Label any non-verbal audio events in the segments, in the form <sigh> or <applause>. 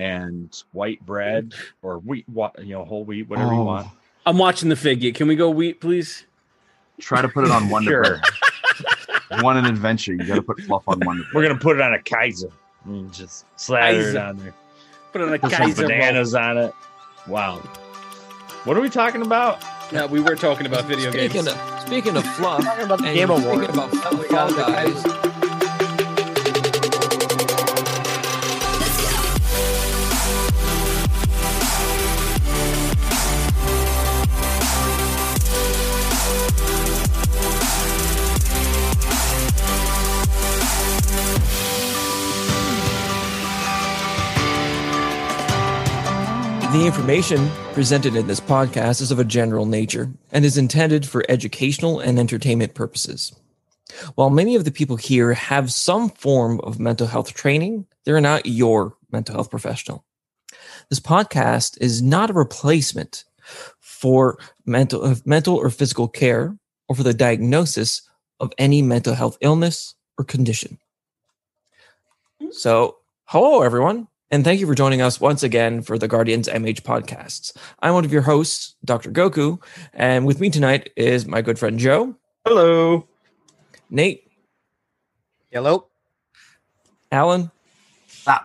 and white bread <laughs> or wheat, wa- you know, whole wheat, whatever you Oh. want. I'm watching the figure. Can we go wheat, please? Try to put it on Wonder Sure. Bread. <laughs> One an adventure. You got to put fluff on Wonder Bread. We're gonna put it on a Kaiser and just slather it Kaiser. on there. Put it on a Kaiser. Put some Kaiser roll. bananas on it. Wow. What are we talking about? No, we were talking about video games. Speaking of, speaking of fluff, Talking about the and Game speaking Award. about we Fall got Guys, The information presented in this podcast is of a general nature and is intended for educational and entertainment purposes. While many of the people here have some form of mental health training, they're not your mental health professional. This podcast is not a replacement for mental, mental or physical care or for the diagnosis of any mental health illness or condition. So, hello everyone, and thank you for joining us once again for the Guardians MH podcasts. I'm one of your hosts, Dr. Goku, and with me tonight is my good friend Joe, Hello. Nate, Hello. Alan, Ah.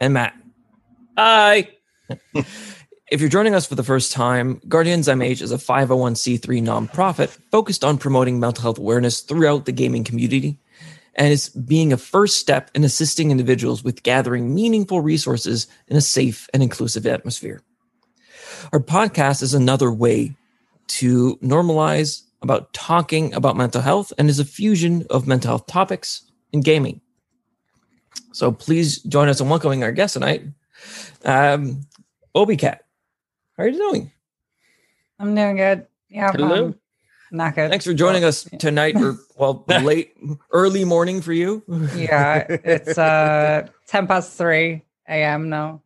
and Matt. Hi. <laughs> If you're joining us for the first time, Guardians MH is a 501c3 nonprofit focused on promoting mental health awareness throughout the gaming community and is being a first step in assisting individuals with gathering meaningful resources in a safe and inclusive atmosphere. Our podcast is another way to normalize about talking about mental health and is a fusion of mental health topics and gaming. So please join us in welcoming our guest tonight, um, Obi Cat. How are you doing? I'm doing good. Yeah, Hello. I'm knackered. Thanks for joining us tonight, or <laughs> well, late, early morning for you. Yeah, it's uh <laughs> 10 past 3 a.m. now.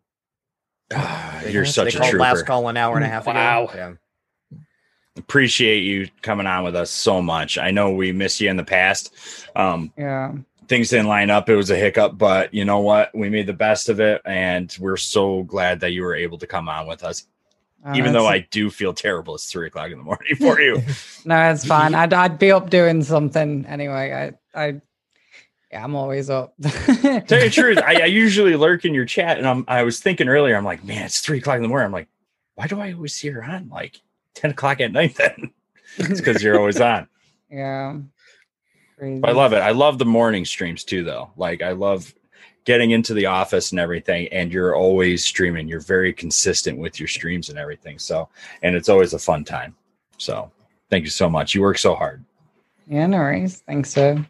You're such they a called last call an hour and a half Wow. ago. Yeah. Appreciate you coming on with us so much. I know we missed you in the past. Um, Yeah. things didn't line up. It was a hiccup, but you know what? We made the best of it, and we're so glad that you were able to come on with us. Uh, Even though I do feel terrible, it's three o'clock in the morning for you. <laughs> No, it's fine. <laughs> I'd I'd be up doing something anyway. I I yeah, I'm always up. <laughs> Tell you the truth, I, I usually lurk in your chat, and I'm, I was thinking earlier, I'm like, man, it's three o'clock in the morning. I'm like, why do I always see her on like ten o'clock at night? Then it's because you're always on. yeah. I love it. I love the morning streams too, though. Like I love getting into the office and everything, and you're always streaming. You're very consistent with your streams and everything. So, and it's always a fun time. So, thank you so much. You work so hard. Yeah, no worries. Thanks so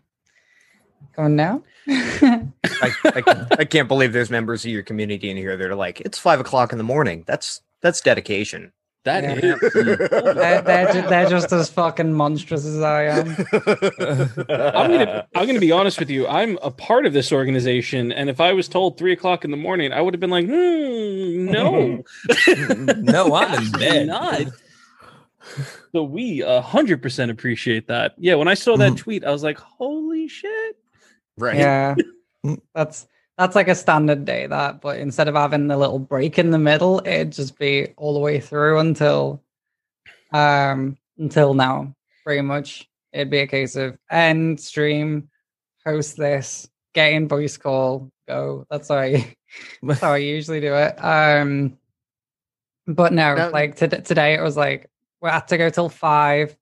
going now. I, I, I can't believe there's members of your community in here that are like, it's five o'clock in the morning. That's that's dedication. That Yeah. is. <laughs> they're, they're, ju- they're just as fucking monstrous as I am. I'm gonna I'm gonna be honest with you. I'm a part of this organization, and if I was told three o'clock in the morning, I would have been like, hmm, no, <laughs> no, I'm in bed. not. So we a hundred percent appreciate that. Yeah, when I saw that Mhm. tweet, I was like, holy shit. Right. Yeah. <laughs> That's that's like a standard day that, but instead of having the little break in the middle, it'd just be all the way through until um until now, pretty much. It'd be a case of end stream, host this, get in voice call, go. That's how I <laughs> that's how I usually do it. Um but no, Now- like to, today it was like we had to go till five.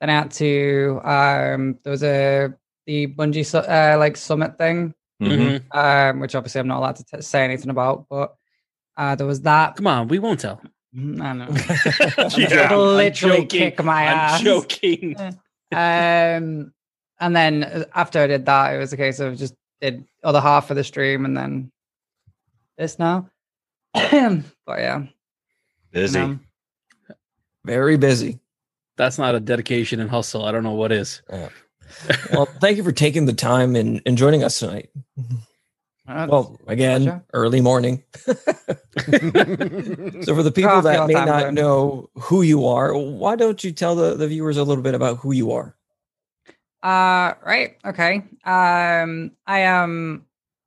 Then I had to um there was a the Bungie su- uh, like summit thing Mhm. Mhm. um, which obviously I'm not allowed to t- say anything about, but uh, there was that. Come on, we won't tell. Mm, I know. <laughs> <laughs> yeah, I'm literally joking. kick my I'm ass. joking. <laughs> Um, and then uh, after I did that, it was a case of just did other half of the stream and then this now. <clears throat> but yeah, Busy. um, Very busy. That's not a dedication and hustle. I don't know what is. Well, thank you for taking the time and, and joining us tonight. uh, Well, again, pleasure. early morning. <laughs> so, for the people Coffee that may not zone. know who you are, why don't you tell the, the viewers a little bit about who you are? Uh right. Okay. Um I am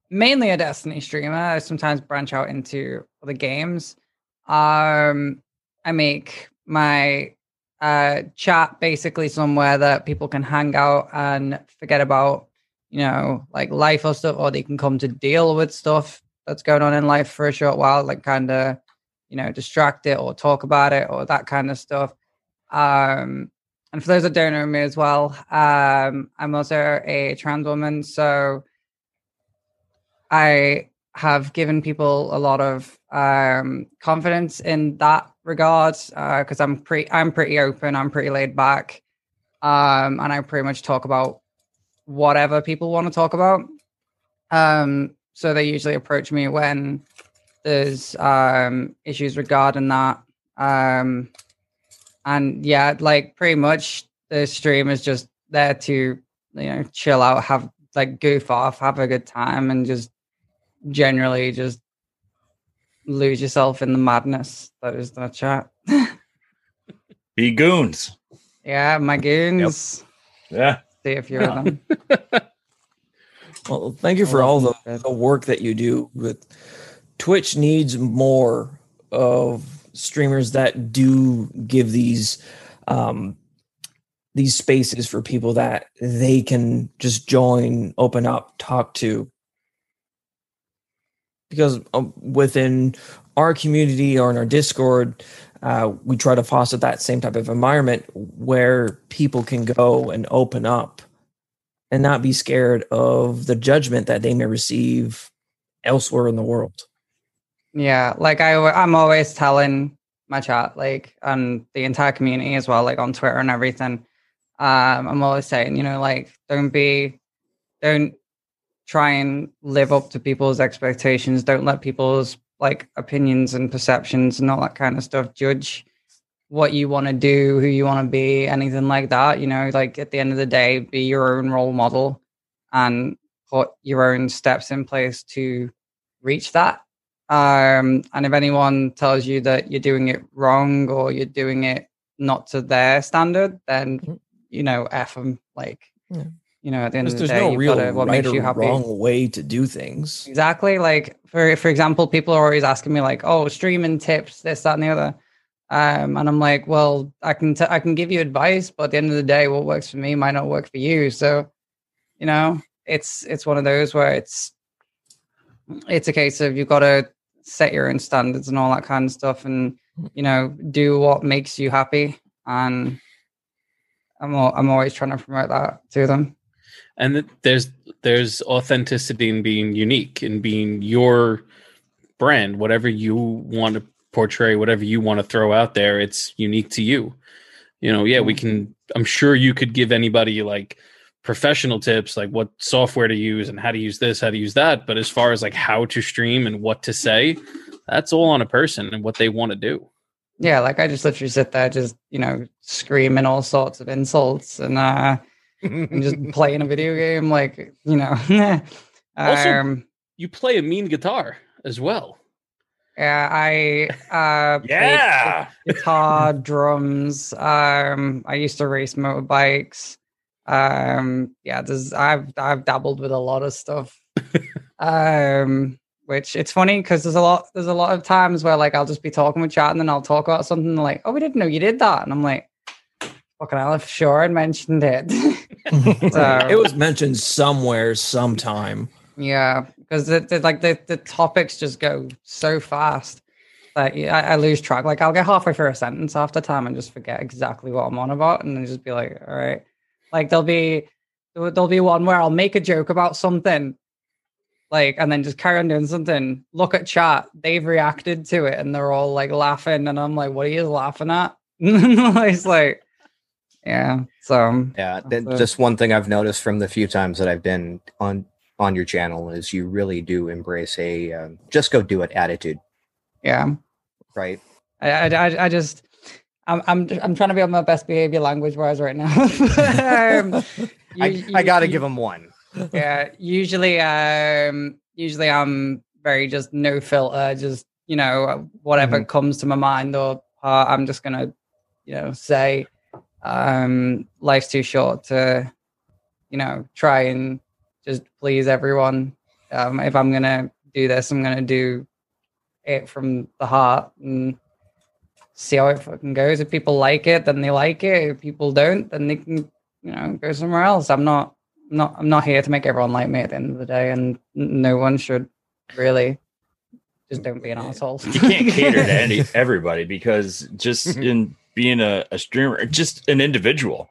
mainly a Destiny streamer. I sometimes branch out into other games. Um, I make my uh, chat basically somewhere that people can hang out and forget about, you know, like life or stuff, or they can come to deal with stuff that's going on in life for a short while, like kind of, you know, distract it or talk about it or that kind of stuff. Um, and for those that don't know me as well, um, I'm also a trans woman, so I have given people a lot of um, confidence in that regard because uh, I'm pretty I'm pretty open, I'm pretty laid back, um, and I pretty much talk about whatever people want to talk about. Um, so they usually approach me when there's um, issues regarding that. Um, and yeah, like pretty much the stream is just there to you know chill out, have like goof off, have a good time, and just generally just lose yourself in the madness that is the chat. <laughs> Be goons. yeah, my goons. Yeah. See a few of them. <laughs> Well, thank you for all the, the work that you do. With Twitch needs more of streamers that do give these um, these spaces for people that they can just join, open up, talk to. Because um, within our community or in our Discord, uh, we try to foster that same type of environment where people can go and open up and not be scared of the judgment that they may receive elsewhere in the world. Yeah, like I, I'm always telling my chat, like, and the entire community as well, like on Twitter and everything. Um, I'm always saying, you know, like, don't be, don't try and live up to people's expectations. Don't let people's like opinions and perceptions and all that kind of stuff judge what you want to do, who you want to be, anything like that. You know, like at the end of the day, be your own role model and put your own steps in place to reach that. Um, and if anyone tells you that you're doing it wrong or you're doing it not to their standard, then Mhm. you know, f them. Like, Yeah. You know, at the end of the there's day, no you've real got to, what right makes you happy. wrong way to do things. Exactly. Like for for example, people are always asking me like, "Oh, streaming tips, this, that, and the other," um, and I'm like, "Well, I can t- I can give you advice, but at the end of the day, what works for me might not work for you." So, you know, it's it's one of those where it's it's a case of you've got to set your own standards and all that kind of stuff, and you know, do what makes you happy. And I'm al- I'm always trying to promote that to them. And there's there's authenticity in being unique in being your brand whatever you want to portray whatever you want to throw out there it's unique to you. You know yeah we can i'm sure you could give anybody like professional tips like what software to use and how to use this how to use that. But as far as like how to stream and what to say that's all on a person and what they want to do. Yeah, like I just literally sit there, just you know, screaming all sorts of insults and uh, and just playing a video game, like you know. <laughs> Also- um, you play a mean guitar as well yeah, I uh, <laughs> played Yeah. guitar, <laughs> drums. Um, I used to race motorbikes. Um, yeah, there's I've I've dabbled with a lot of stuff. um, which it's funny because there's a lot there's a lot of times where like I'll just be talking with chat and then I'll talk about something like, oh, we didn't know you did that, and I'm like, fucking hell, if sure I'd mentioned it. Mm-hmm. So- it was mentioned somewhere, sometime. Yeah, because the, the, like the, the topics just go so fast that yeah, I, I lose track. Like I'll get halfway through a sentence after time and just forget exactly what I'm on about, and then just be like, all right. Like there'll be there'll there'll be one where I'll make a joke about something, like, and then just carry on doing something. Look at chat; they've reacted to it, and they're all like laughing, and I'm like, what are you laughing at? <laughs> it's like, yeah. So Yeah, th- just one thing I've noticed from the few times that I've been on on your channel is you really do embrace a um, just go do it attitude, yeah. right? I, I, I- I just, I'm, I'm, I'm trying to be on my best behavior language wise right now. <laughs> um, I, you- I got to give them one. Yeah, usually, um, usually I'm very just no filter, just you know whatever comes to my mind, or uh, I'm just gonna, you know, say, um, life's too short to, you know, try and just please everyone. Um, if I'm gonna do this, I'm gonna do it from the heart and see how it fucking goes. If people like it, then they like it. If people don't, then they can, you know, go somewhere else. I'm not, I'm not, I'm not here to make everyone like me at the end of the day, and no one should really. Just don't be an asshole. you can't cater to <laughs> any everybody because just <laughs> in being a, a streamer, just an individual,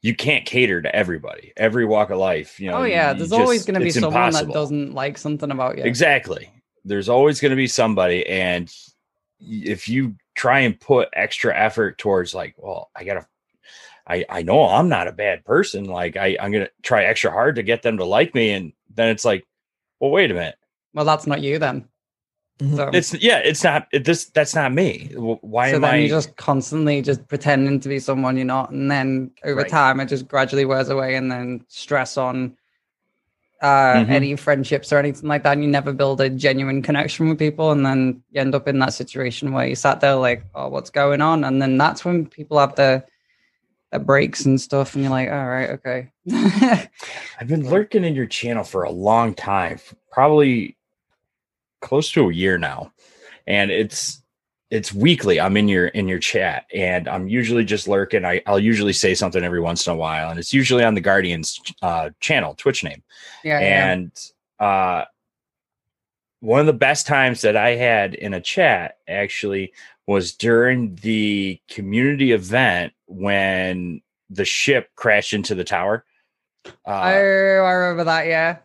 you can't cater to everybody, every walk of life. You know. oh yeah, there's just- always going to be someone impossible. that doesn't like something about you. Exactly. There's always going to be somebody, and if you try and put extra effort towards, like, well, I gotta, I I know I'm not a bad person. Like, I I'm gonna try extra hard to get them to like me, and then it's like, well, wait a minute. Well, that's not you then. Mhm. So, It's yeah, it's not it, this. That's not me. W- Why so am then I? you're just constantly just pretending to be someone you're not, and then over Right. time it just gradually wears away, and then stress on uh, Mhm. any friendships or anything like that. And you never build a genuine connection with people, and then you end up in that situation where you sat there like, "Oh, what's going on?" And then that's when people have their their breaks and stuff, and you're like, "All right, okay." <laughs> I've been lurking in your channel for a long time, probably close to a year now, and it's it's weekly. I'm in your in your chat, and I'm usually just lurking. I, I'll usually say something every once in a while, and it's usually on the Guardians uh, channel, Twitch name. yeah, yeah. And uh, one of the best times that I had in a chat actually was during the community event when the ship crashed into the tower. oh, Uh, I remember that. Yeah.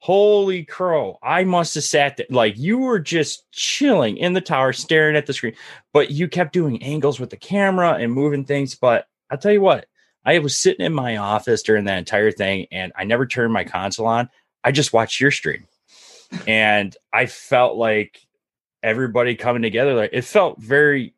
Holy crow! I must have sat there like you were just chilling in the tower, staring at the screen, but you kept doing angles with the camera and moving things. But I'll tell you what, I was sitting in my office during that entire thing, and I never turned my console on. I just watched your stream, and I felt like everybody coming together. Like it felt very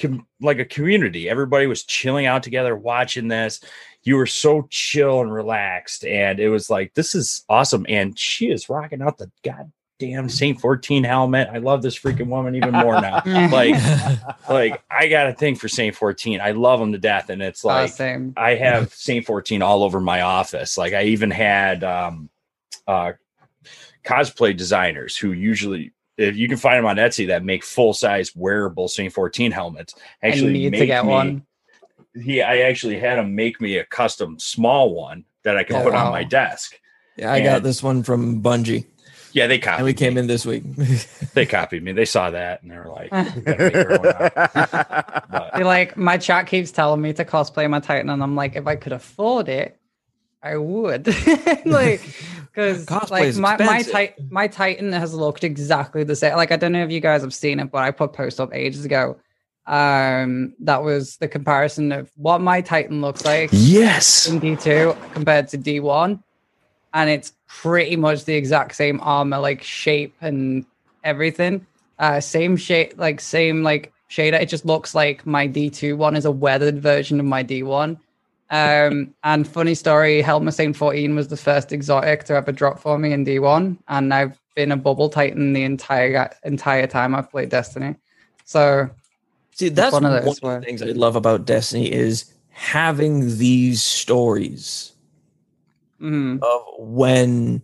com- like a community. Everybody was chilling out together, watching this. You were so chill and relaxed, and it was like this is awesome. And she is rocking out the goddamn Saint Fourteen helmet. I love this freaking woman even more now. <laughs> like, <laughs> like I got a thing for Saint Fourteen. I love him to death, and it's Oh, like. I have Saint 14 all over my office. Like I even had um uh cosplay designers who usually if you can find them on Etsy that make full size wearable Saint 14 helmets. I Actually need to get me- one. He I actually had him make me a custom small one that I could Oh, put wow. on my desk. Yeah, I got this one from Bungie, Yeah, they copied and we came in this week. <laughs> They copied me. They saw that and they were like, "We gotta make her one up." But- Be like my chat keeps telling me to cosplay my Titan, and I'm like, if I could afford it, I would. <laughs> like, <laughs> because like my my, expensive. tit- my Titan has looked exactly the same. Like, I don't know if you guys have seen it, but I put post up ages ago. Um, that was the comparison of what my Titan looks like yes. in D2 compared to D1. And it's pretty much the exact same armor, like shape and everything. Uh same shape, like same like shader. It just looks like my D2 one is a weathered version of my D1. Um and funny story, Helm of Saint 14 was the first exotic to ever drop for me in D1. And I've been a bubble titan the entire entire time I've played Destiny. So See, that's one one of of, the things I love about Destiny is having these stories mhm. of when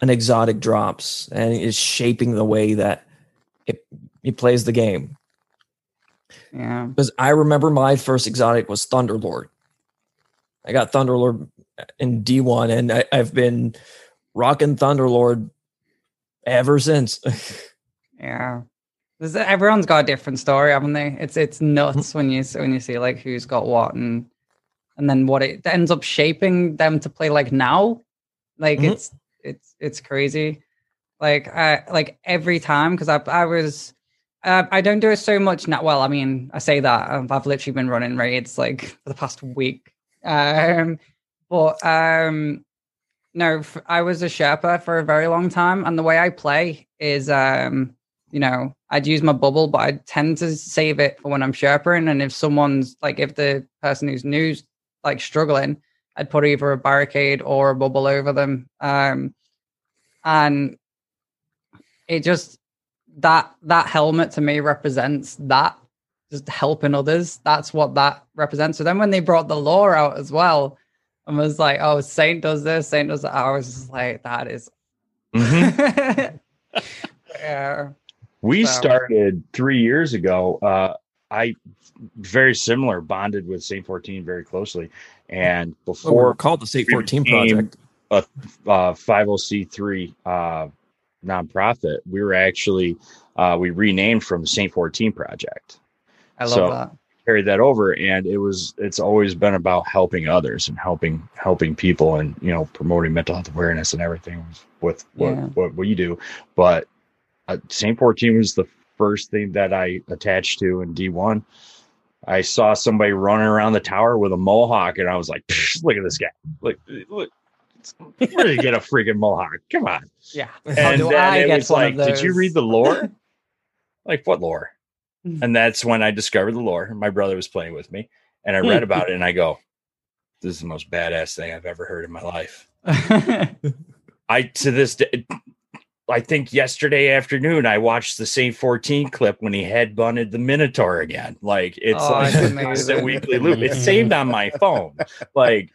an exotic drops and is shaping the way that it, it plays the game. yeah. Because I remember my first exotic was Thunderlord. I got Thunderlord in D1, and I, I've been rocking Thunderlord ever since. <laughs> Yeah. Everyone's got a different story, haven't they? It's it's nuts when you when you see like who's got what and and then what it ends up shaping them to play like now. Like Mhm. it's it's it's crazy. Like I like every time because I I was uh, I don't do it so much now. Well, I mean, I say that um, I've literally been running raids like for the past week. Um, but um, no, f- I was a Sherpa for a very long time, and the way I play is, um, you know, I'd use my bubble, but I tend to save it for when I'm Sherping, and if someone's like, if the person who's new, like struggling, I'd put either a barricade or a bubble over them, um, and it just that that helmet to me represents that just helping others. That's what that represents. So then when they brought the lore out as well, and was like, "Oh, Saint does this, Saint does that," I was just like, "That is Mhm. <laughs> yeah. We So- started three years ago. Uh, I very similar bonded with Saint 14 very closely, and Well, we're before called the State we 14 became- Project. uh, 50c3 uh, nonprofit, we were actually uh, we renamed from the Saint 14 Project. I love So- that. Carried that over, and it was it's always been about helping others and helping helping people and you know promoting mental health awareness and everything with what Yeah. what we do. But uh, Saint 14 was the first thing that I attached to in D1. I saw somebody running around the tower with a mohawk, and I was like, "Look at this guy! Look, look, where did he get a freaking mohawk? Come on!" Yeah. And How do then I it get was like, "Did you read the lore? <laughs> like what lore?" Mm. And that's when I discovered the lore. My brother was playing with me, and I read about it, and I go, "This is the most badass thing I've ever heard in my life." <laughs> I to this day, I think yesterday afternoon I watched the Saint 14 clip when he head bunted the Minotaur again. Like it's Oh, like <laughs> it's it's a amazing. weekly loop. It's saved on my phone. Like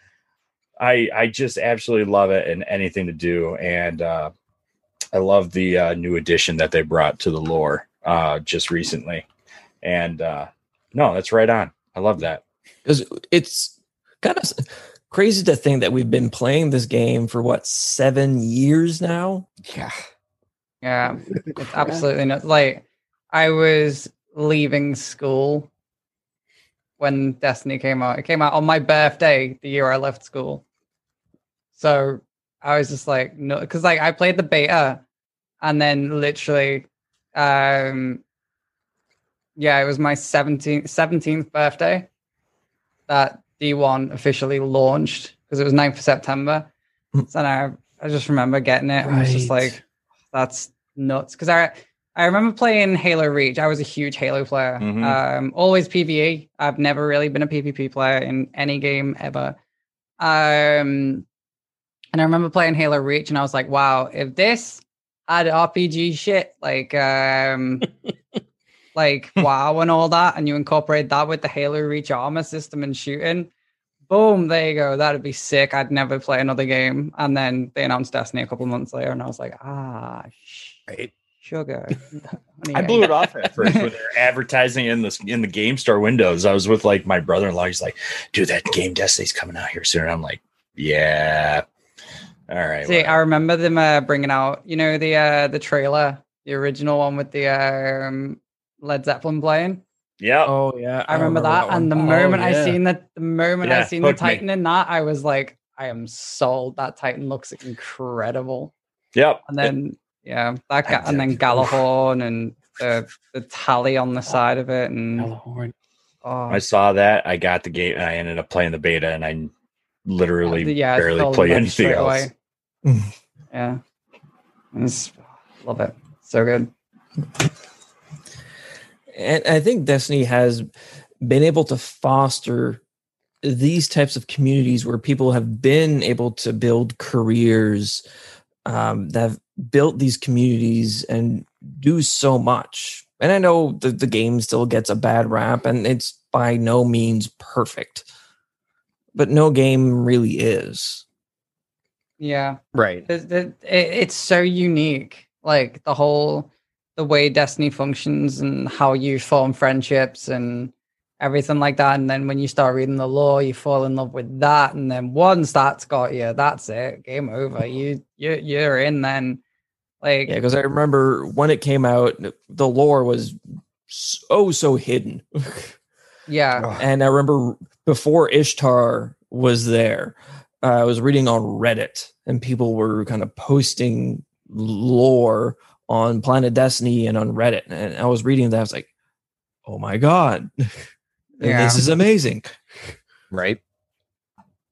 I I just absolutely love it and anything to do. And uh I love the uh, new addition that they brought to the lore uh just recently. And uh no, that's right on. I love that. because it's kind of crazy to think that we've been playing this game for what seven years now. Yeah. Yeah, <laughs> it's absolutely not. Like, I was leaving school when Destiny came out. It came out on my birthday, the year I left school. So I was just like, no, because like I played the beta, and then literally, um, yeah, it was my 17th, 17th birthday that D1 officially launched because it was 9th of September. Hmm. so I, I just remember getting it. and I was just like, that's nuts. Because I I remember playing Halo Reach. I was a huge Halo player. Mhm. Um, always PVE. I've never really been a PvP player in any game ever. Um, and I remember playing Halo Reach, and I was like, wow, if this had RPG shit like um <laughs> like WoW and all that, and you incorporate that with the Halo Reach armor system and shooting, boom, there you go. That'd be sick. I'd never play another game. And then they announced Destiny a couple months later, and I was like, ah, Right. sugar. <laughs> I blew it <laughs> off at first when they were advertising in the in the game store windows. I was with like my brother in law. He's like, "Dude, that game Destiny's coming out here soon." And I'm like, "Yeah, all right." See, I remember them uh, bringing out, you know, the uh, the trailer, the original one with the um, Led Zeppelin playing. Yeah, Oh yeah, I remember, that, and the Oh, moment I seen that, the moment I seen the hooked me. Titan in that, I was like, I am sold. That Titan looks incredible. yep. And then yeah, that That ga- and then Zeppelin. Gjallarhorn and the the tally on the oh, side of it, and Gjallarhorn. oh, I saw that. I got the game, and I ended up playing the beta, and I literally uh, yeah, it's barely called play anything else. yeah, It's- love it. So good. And I think Destiny has been able to foster these types of communities where people have been able to build careers um, that have built these communities and do so much. And I know the, the game still gets a bad rap and it's by no means perfect, but no game really is. Yeah. Right. the, the, it, it's so unique like the whole the way destiny functions and how you form friendships and everything like that. And then when you start reading the lore you fall in love with that. And then once that's got you that's it. Game over. You you you're in then. Like Yeah, because I remember when it came out, the lore was so, so hidden. yeah. And I remember before Ishtar was there, uh, I was reading on Reddit and people were kind of posting lore on Planet Destiny and on Reddit. And I was reading that. I was like, oh my God, <laughs> Yeah. this is amazing. Right.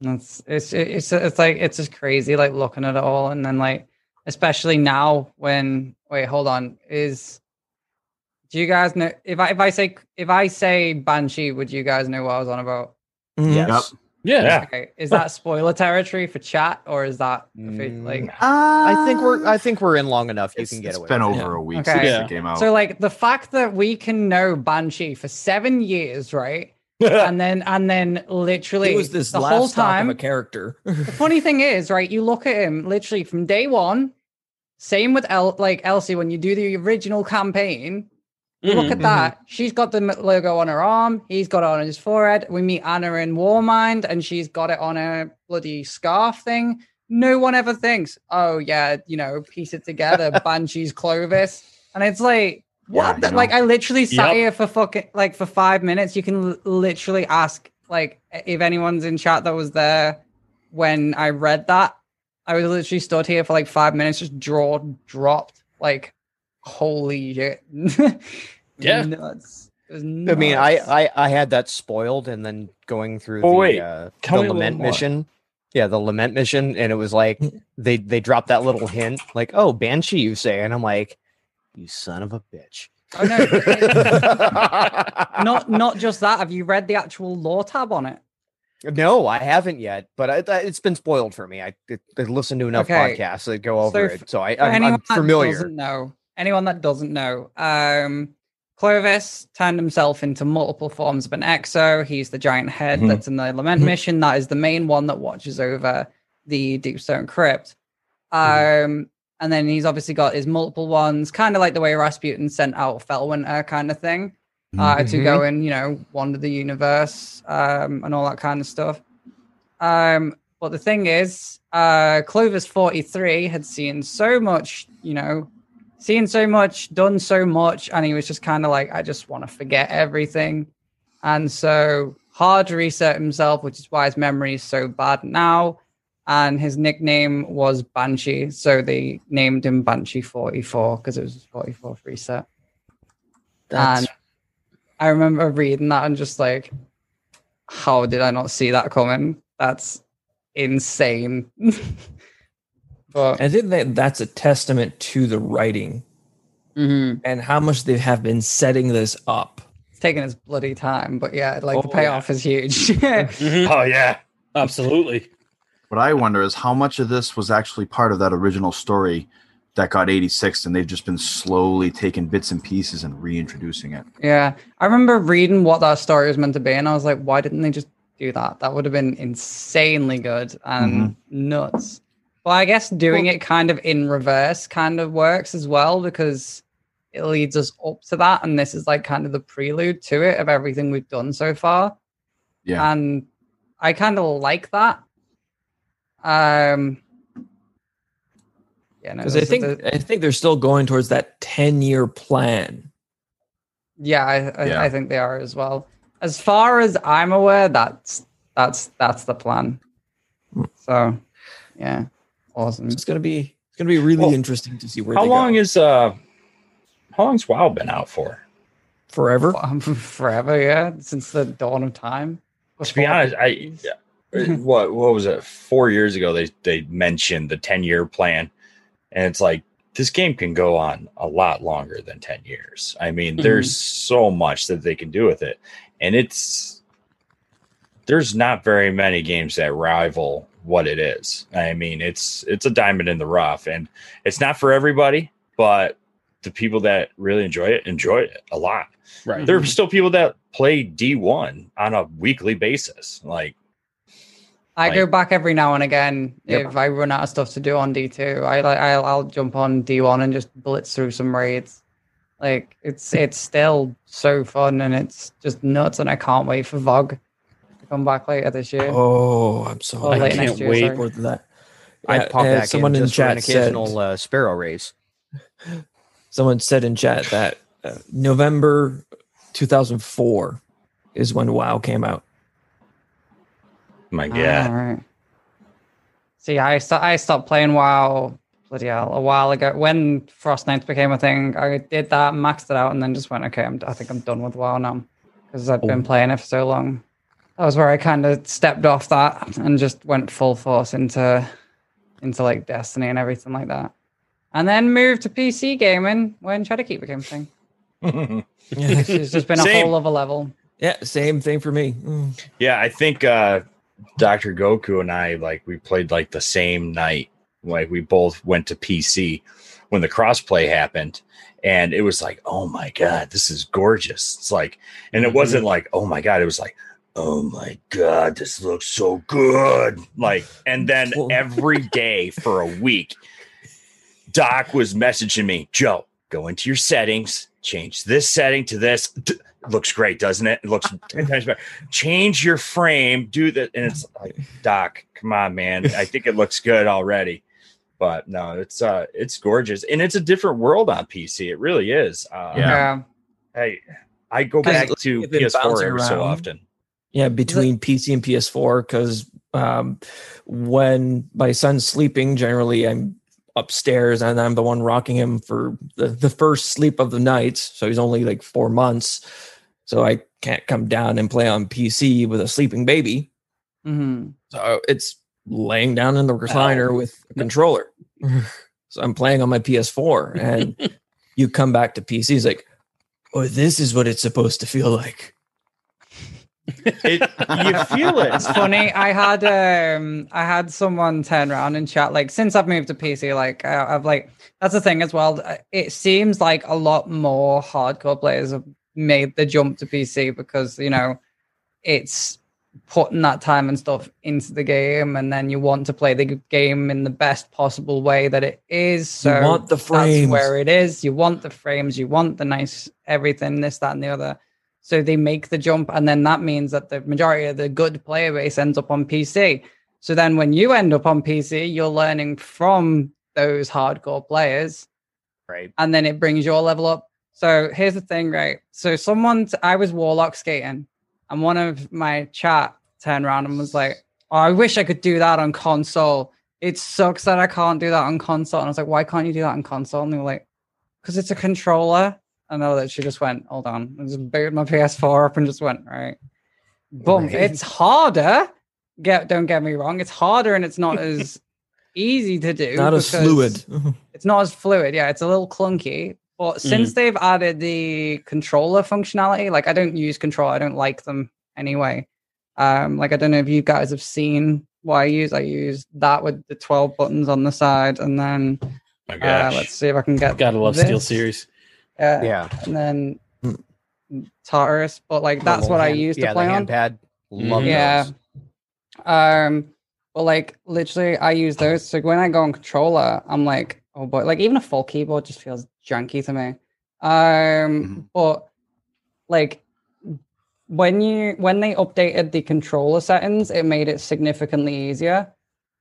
It's it's it's it's like it's just crazy like looking at it all and then like especially now when wait hold on is do you guys know if I if I say if I say banshee would you guys know what I was on about? Mhm. Yes. Yeah. Yeah. Okay, is that spoiler territory for chat or is that Mm, like I think we're I think we're in long enough. You can get it's away. It's been with it. over a week Okay. since Yeah. it came out. so like the fact that we can know banshee for seven years right <laughs> and then and then literally It was this the last whole time of a character. The <laughs> funny thing is, right? You look at him literally from day one Same with El like Elsie when you do the original campaign. Look Mhm. at that. She's got the logo on her arm. He's got it on his forehead. We meet Ana in Warmind, and she's got it on her bloody scarf thing. No one ever thinks, oh yeah, you know, piece it together, <laughs> Banshee's Clovis, and it's like, what? Yeah, the- Like I literally sat Yep. here for fucking like for five minutes. You can l- literally ask like if anyone's in chat that was there when I read that. I was literally stood here for like five minutes, just jaw dropped. Like, holy shit! <laughs> Yeah. nuts. It was I mean, I. I I had that spoiled, and then going through Oh, the wait. uh, the me a little lament mission. Yeah, the lament mission, and it was like they they dropped that little hint, like, "Oh, Banshee," you say, and I'm like, "You son of a bitch." Oh, no, <laughs> not not just that. Have you read the actual lore tab on it? no, I haven't yet, but I, I- it's been spoiled for me. I, I listened to enough Okay. podcasts that go over So it, so I, I'm, I'm familiar. doesn't know, anyone that doesn't know, um, Clovis turned himself into multiple forms of an exo. He's the giant head Mhm. that's in the lament Mhm. mission. That is the main one that watches over the Deepstone Crypt. Um, Mhm. and then he's obviously got his multiple ones, kind of like the way Rasputin sent out Felwinter kind of thing, uh, to go and you know wander the universe um, and all that kind of stuff. Um, but the thing is, uh, Clovis 43 had seen so much, you know, seen so much, done so much, and he was just kind of like, I just want to forget everything. And so hard to reset himself, which is why his memory is so bad now. And his nickname was Banshee. So they named him Banshee 44 because it was his 44th reset. That's And I remember reading that and just like, how did I not see that coming? That's insane. <laughs> but I think that that's a testament to the writing mhm, and how much they have been setting this up. it's taking its bloody time. But yeah, like the Oh, payoff is huge. <laughs> Mhm. Oh yeah. absolutely. What I wonder is how much of this was actually part of that original story that got 86 and they've just been slowly taking bits and pieces and reintroducing it. yeah. I remember reading what that story was meant to be, and I was like, why didn't they just do that? That would have been insanely good and nuts. But I guess doing it kind of in reverse kind of works as well because it leads us up to that. And this is like kind of the prelude to it of everything we've done so far. Yeah. And I kind of like that. Um, yeah, no, Because I think the- I think they're still going towards that 10 year plan. yeah, I, I, Yeah. I think they are as well. As far as I'm aware, that's that's that's the plan. So, yeah, awesome. It's gonna be it's gonna be really Well, interesting to see where How they long go. is uh how long's WoW been out for? forever. Um, <laughs> forever, yeah, since the dawn of time. To be honest, I <laughs> what what was it? Four years ago they they mentioned the 10 year plan. And it's like this game can go on a lot longer than 10 years. I mean, there's so much that they can do with it. And it's there's not very many games that rival what it is. I mean, it's it's a diamond in the rough and it's not for everybody, but the people that really enjoy it enjoy it a lot. Right. There are mm-hmm. still people that play D1 on a weekly basis. Like I go back every now and again Yep. if I run out of stuff to do on D two. I like I'll, I'll jump on D one and just blitz through some raids. Like it's it's still so fun and it's just nuts and I can't wait for VoG to come back later this year. Oh, I'm so Oh, I can't year, wait sorry. for that. I'd pop uh, back someone in in just for an chat said uh, sparrow race. <laughs> someone said in chat that uh, November 2004 is when WoW came out. my god. right. See, I st- I stopped playing WoW bloody hell a while ago when Frost Knights became a thing. I did that, maxed it out, and then just went, okay, I'm, I think I'm done with WoW now because I've been playing it for so long. That was where I kind of stepped off that and just went full force into into like Destiny and everything like that, and then moved to PC gaming when Shadowkeep became a thing. <laughs> It's just been a Same. whole other level. Yeah, same thing for me. Mm. Yeah, I think uh Dr. Goku and I like we played like the same night. Like we both went to PC when the crossplay happened and it was like, "Oh my god, this is gorgeous." It's like and it wasn't like, "Oh my god," it was like, "Oh my god, this looks so good." Like and then <laughs> every day for a week Doc was messaging me, Joe, go into your settings, change this setting to this. D- looks great, doesn't it? It looks 10 times better. Change your frame, do that. And it's like, Doc, come on, man. I think it looks good already. But no, it's uh it's gorgeous. And it's a different world on PC. It really is. Uh, Yeah. I I go 'Cause back to PS4 every so often. Yeah, between PC and PS4, because um, when my son's sleeping, generally I'm upstairs and I'm the one rocking him for the, the first sleep of the night. So he's only like four months. So I can't come down and play on PC with a sleeping baby. Mhm. So it's laying down in the recliner with a controller. <laughs> so I'm playing on my PS4 and <laughs> you come back to PC. It's like, oh, this is what it's supposed to feel like. It, you feel it. It's funny. I had um I had someone turn around and chat like since I've moved to PC, like I, I've like that's the thing as well. uh, It seems like a lot more hardcore players have made the jump to PC because you know it's putting that time and stuff into the game, and then you want to play the game in the best possible way that it is. So you want the frames. that's where it is. You want the frames, you want the nice everything, this, that, and the other. So they make the jump, and then that means that the majority of the good player base ends up on PC. So then when you end up on PC, you're learning from those hardcore players, Right. and then it brings your level up. So here's the thing, right? So someone, I was warlock skating, and one of my chat turned around and was like, oh, "I wish I could do that on console. It sucks that I can't do that on console." And I was like, "Why can't you do that on console?" And they were like, "Because it's a controller." I know that she just went, "Hold on," I just booted my PS4 up and just went, "Right." Boom. Right. It's harder. Get don't get me wrong. It's harder and it's not <laughs> as easy to do. Not as fluid. <laughs> it's not as fluid. Yeah, it's a little clunky. But since they've added the controller functionality, like I don't use control, I don't like them anyway. Um, like I don't know if you guys have seen what I use. I use that with the 12 buttons on the side, and then My uh, let's see if I can get Gotta love Steel. Series. Uh, Yeah. and then Tartarus, but like that's Little what I hand- use to yeah, play the on. handpad. Love Mhm. Yeah. those. Um, but like literally, I use those. So when I go on controller, I'm like, oh boy, like even a full keyboard just feels janky to me. Um, Mhm. but like when you when they updated the controller settings, it made it significantly easier.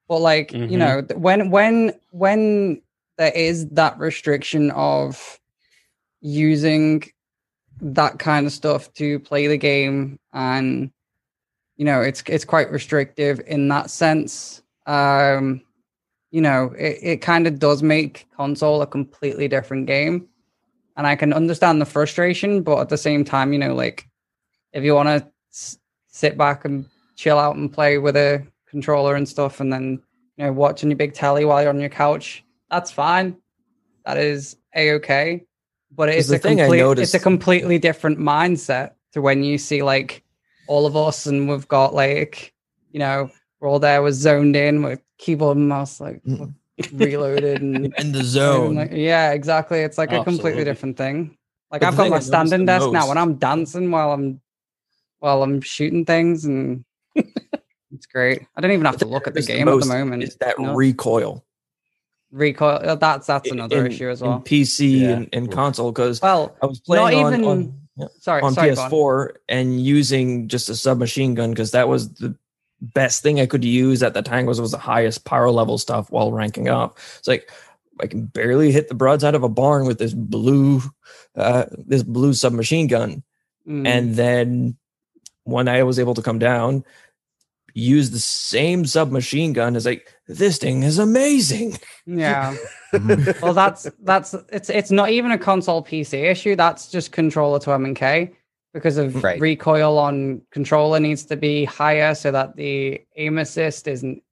But like you Mhm. know, when when when there is that restriction of using that kind of stuff to play the game and you know it's it's quite restrictive in that sense. Um you know it, it kind of does make console a completely different game. And i can understand the frustration but at the same time you know like if you want to s- sit back and chill out and play with a controller and stuff and then you know watching your big telly while you're on your couch that's fine. That is a-okay but it's a thing I complete, it's a completely different mindset to when you see like all of us and we've got like you know we're all there we're zoned in with keyboard and mouse like Mm. reloaded and <laughs> in the zone. like, yeah exactly. It's like a completely different thing. Like But i've got my standing the desk now most- when i'm dancing while i'm while i'm shooting things and <laughs> it's great. I don't even have to look at the Noticed game at the moment. Is that No. recoil recoil uh, that's that's another in, issue as in well PC Yeah. and, and console? Because well I was playing on, even- on, sorry on sorry. PS4 and using just a submachine gun because that was the best thing I could use at the time was was the highest power level stuff while ranking up. It's like I can barely hit the broadside of a barn with this blue uh this blue submachine gun. Mm. And then when I was able to come down, use the same submachine gun, as like this thing is amazing. yeah <laughs> well that's that's it's it's not even a console pc issue that's just controller to m and k because of Right. recoil on controller needs to be higher so that the aim assist isn't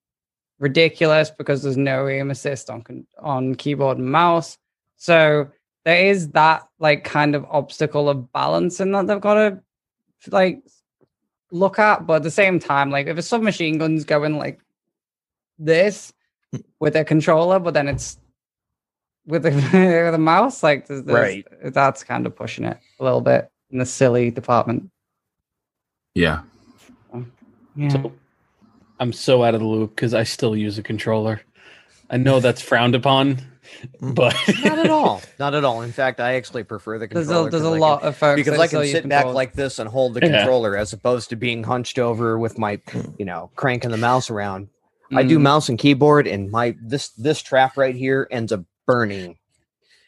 ridiculous because there's no aim assist on on keyboard and mouse so there is that like kind of obstacle of balance balancing that they've got to like look at but at the same time like if a submachine gun's going like this with a controller but then it's with the <laughs> with a mouse like there's, there's- Right. that's kind of pushing it a little bit in the silly department Yeah. yeah So I'm so out of the loop because I still use a controller. I know that's frowned upon mm. but Not at all. <laughs> Not at all. In fact, I actually prefer the There's controller. a there's a 'cause I can- lot of folks because I can use sit back like this and hold the Yeah. controller as opposed to being hunched over with my, mm. you know, cranking the mouse around. I do Mm. mouse and keyboard, and my this this trap right here ends up burning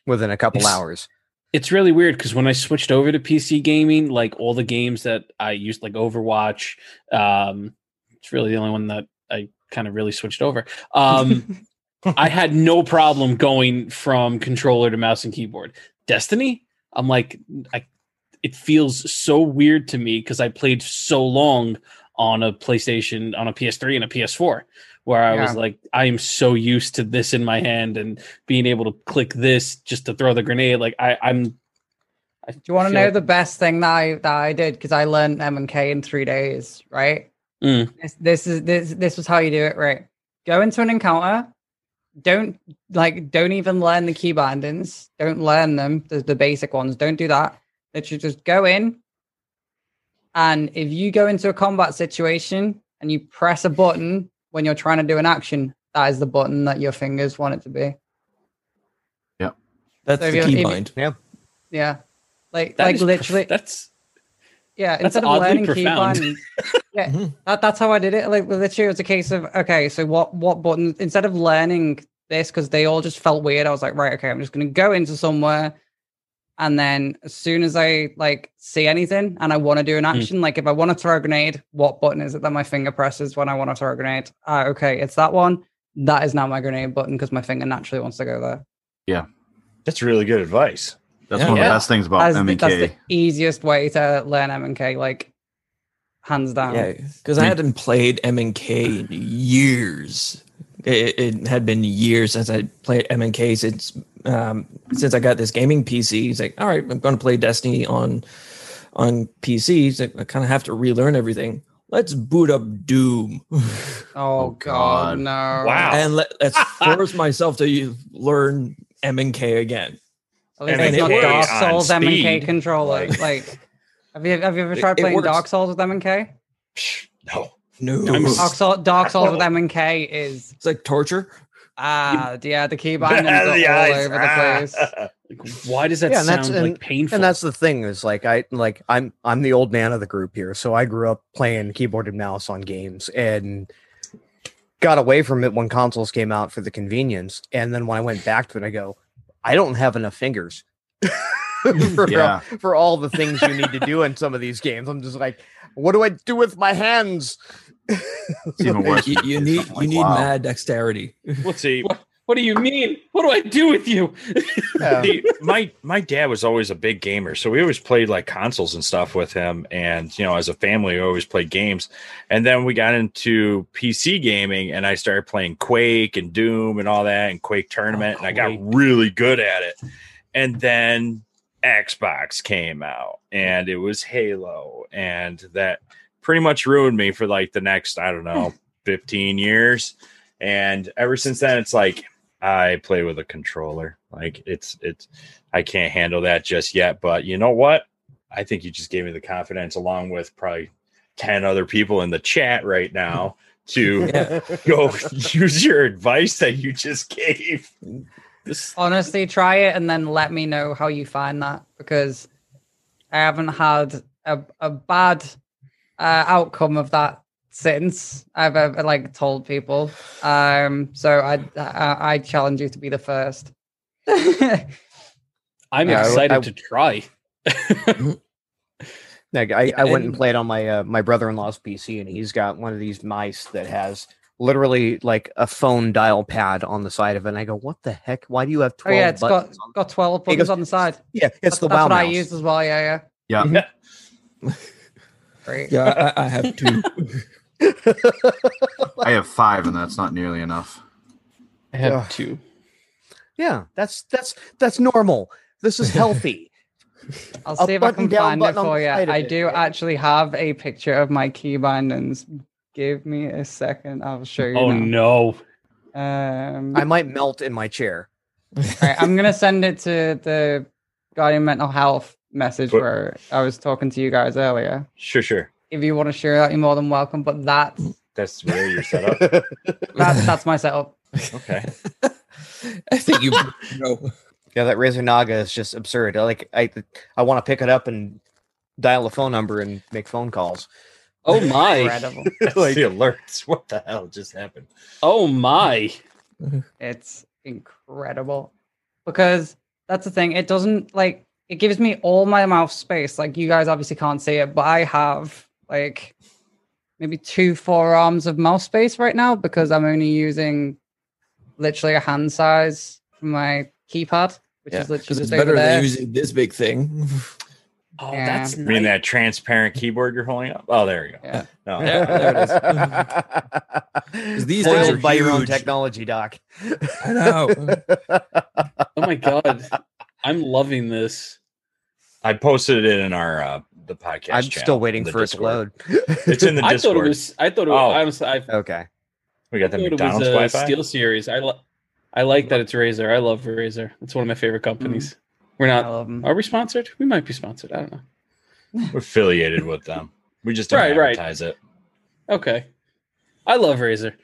within a couple It's- hours. it's really weird because when I switched over to PC gaming, like all the games that I used, like Overwatch, um, it's really the only one that I kind of really switched over. Um, <laughs> I had no problem going from controller to mouse and keyboard. Destiny, I'm like, I, it feels so weird to me because I played so long on a PlayStation, on a PS3 and a PS4, where I was like, I am so used to this in my hand and being able to click this just to throw the grenade. Like I, I'm. I Do you want to know like- the best thing that I that I did because I learned M and K in three days, right? Mm. This, this is this this was how you do it, right? Go into an encounter. Don't like don't even learn the key bindings. Don't learn them, the, the basic ones. Don't do that. that you just go in. And if you go into a combat situation and you press a button when you're trying to do an action, that is the button that your fingers want it to be. Yeah. That's So the you- if you- keybind. Yeah. Like That like is prof- literally that's Yeah, That's instead of oddly learning key profound. <laughs> yeah, Mhm. that, that's how I did it. Like literally, it was a case of okay, so what what buttons instead of learning this because they all just felt weird. I was like, right, okay, I'm just gonna go into somewhere, and then as soon as I like see anything and I want to do an action, like if I want to throw a grenade, what button is it that my finger presses when I want to throw a grenade? Ah, okay, it's that one. That is now my grenade button because my finger naturally wants to go there. Yeah. That's really good advice. That's Yeah. one of Yeah. the best things about That's, M the, and that's the easiest way to learn M and K, like hands down. Yeah, because I hadn't played M and K in years. It, it had been years since I played M and K since um, since I got this gaming PC. He's like, all right, I'm going to play Destiny on on PC. He's like, I kind of have to relearn everything. Let's boot up Doom <laughs> Oh, Oh, God, God. no! Wow. and let, let's <laughs> force myself to learn M and K again. At least And it's it not Dark works. Souls On M and K speed, controller. like- Like, have you have you ever tried it playing works. Dark Souls with M and K? Psh, No. No, I'm Dark Souls, Dark <laughs> Souls with M and K is it's like torture. Ah yeah, the key <laughs> bindings are The all eyes. over the place. <laughs> like, why does that Yeah, and that's- sound and- like painful? And that's the thing is like I like I'm I'm the old man of the group here, so I grew up playing keyboard and mouse on games and got away from it when consoles came out for the convenience. And then when I went back to it, I go, I don't have enough fingers <laughs> for, Yeah. for all the things you need to do in some of these games. I'm just like, what do I do with my hands? It's even worse. You, you need <laughs> Like, you need wow. mad dexterity. Let's see. what, what do you mean? What do I do with you? Yeah. See, my my dad was always a big gamer, so we always played like consoles and stuff with him. And you know, as a family, we always played games. And then we got into PC gaming, and I started playing Quake and Doom and all that, and Quake Tournament, oh, and I got really good at it. And then Xbox came out, and it was Halo, and that pretty much ruined me for like the next I don't know <laughs> fifteen years. And ever since then, it's like I play with a controller. Like it's it's I can't handle that just yet. But you know what? I think you just gave me the confidence along with probably 10 other people in the chat right now <laughs> to Yeah. go <laughs> use your advice that you just gave. This, Honestly, try it and then let me know how you find that because I haven't had a, a bad uh, outcome of that since I've ever like told people. Um, so I, I I challenge you to be the first. <laughs> I'm Yeah, I- excited I- to try. <laughs> Like I, I went and And- played on my uh, my brother in law's PC, and he's got one of these mice that has literally like a phone dial pad on the side of it. And I go, "What the heck? Why do you have oh twelve yeah, it's got on-" got twelve buttons goes- on the side. Yeah, it's That's, the that's WoW what I use as well. Yeah, Yeah. yeah. <laughs> Great. Yeah, I, I have two. <laughs> I have five, and that's not nearly enough. I have Ugh. two. yeah, that's that's that's normal. This is healthy. <laughs> I'll a see if I can find it for you. I do right? actually have a picture of my key bindings. Give me a second. I'll show you. Oh now. no. Um, I might melt in my chair. Right, I'm gonna send it to the Guardian Mental Health message But- where I was talking to you guys earlier. Sure, sure. If you want to share that, you're more than welcome. But that's That's where you're set up. <laughs> that's that's my setup. Okay. <laughs> I think you <laughs> know. Yeah, that Razer Naga is just absurd. Like I I want to pick it up and dial a phone number and make phone calls. Oh my! Like the alerts. What the hell just happened? Oh my! It's incredible because that's the thing. It doesn't like it gives me all my mouth space. Like you guys obviously can't see it, but I have like maybe two forearms of mouth space right now because I'm only using literally a hand size for my keypad, which Yeah, is literally because it's better than using this big thing. <laughs> Oh, Yeah. that's You mean that transparent keyboard you're holding up? Oh, there you go. Yeah. No. Yeah, there it is. <laughs> These things are Spoiled by your own technology, Doc. I know. <laughs> Oh my god! I'm loving this. I posted it in our uh the podcast. I'm channel, still waiting the for it to Discord. load. It's in the Discord. <laughs> I Discord. thought it was. I thought it Oh. was. I, was, I okay. we got the thought it McDonald's was a Wi-Fi. SteelSeries. I li- I like that it's Razer. I love Razer. It's one of my favorite companies. We're I not. love 'em. Are we sponsored? We might be sponsored. I don't know. <laughs> We're affiliated with them. We just don't Right, right. advertise it. Okay. I love Razer.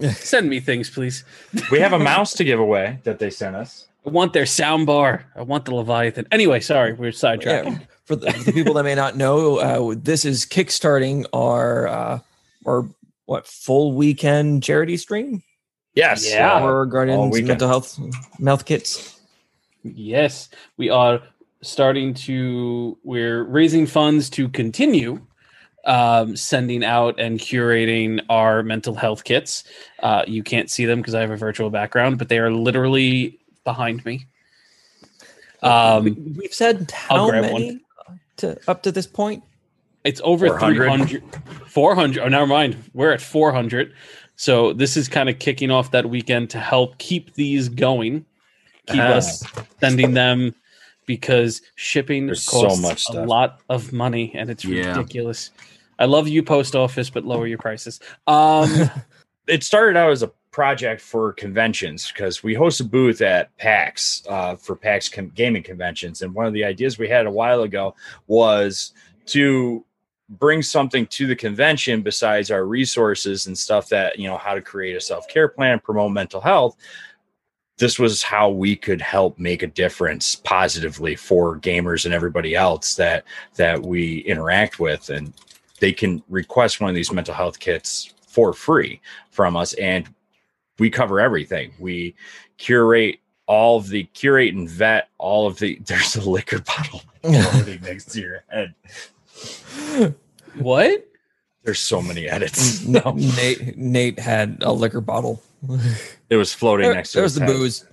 <laughs> Send me things, please. We have a mouse to give away that they sent us. I want their sound bar. I want the Leviathan. Anyway, sorry, we're sidetracking. Yeah, for, the, for the people that may not know, uh, this is kickstarting our uh, our what full weekend charity stream Yes. Yeah. for all Guardians mental health mouth kits. Yes, we are starting to. We're raising funds to continue um, sending out and curating our mental health kits. Uh, you can't see them because I have a virtual background, but they are literally behind me. we, Um, we've said how grab many to up to this point. it's over 400? 300 400 oh never mind we're at 400 so this is kind of kicking off that weekend to help keep these going keep Ah. us sending them because shipping There's so costs much a lot of money and it's Yeah. ridiculous i love you post office but lower your prices um <laughs> it started out as a project for conventions because we host a booth at PAX uh, for PAX com- gaming conventions, and one of the ideas we had a while ago was to bring something to the convention besides our resources and stuff that you know how to create a self-care plan promote mental health. This was how we could help make a difference positively for gamers and everybody else that that we interact with. And they can request one of these mental health kits for free from us. And we cover everything we curate all of the curate and vet all of the <laughs> there's a liquor bottle <laughs> floating next to your head what there's so many edits <laughs> no, Nate Nate had a liquor bottle. it was floating There, next to there's his the head. booze.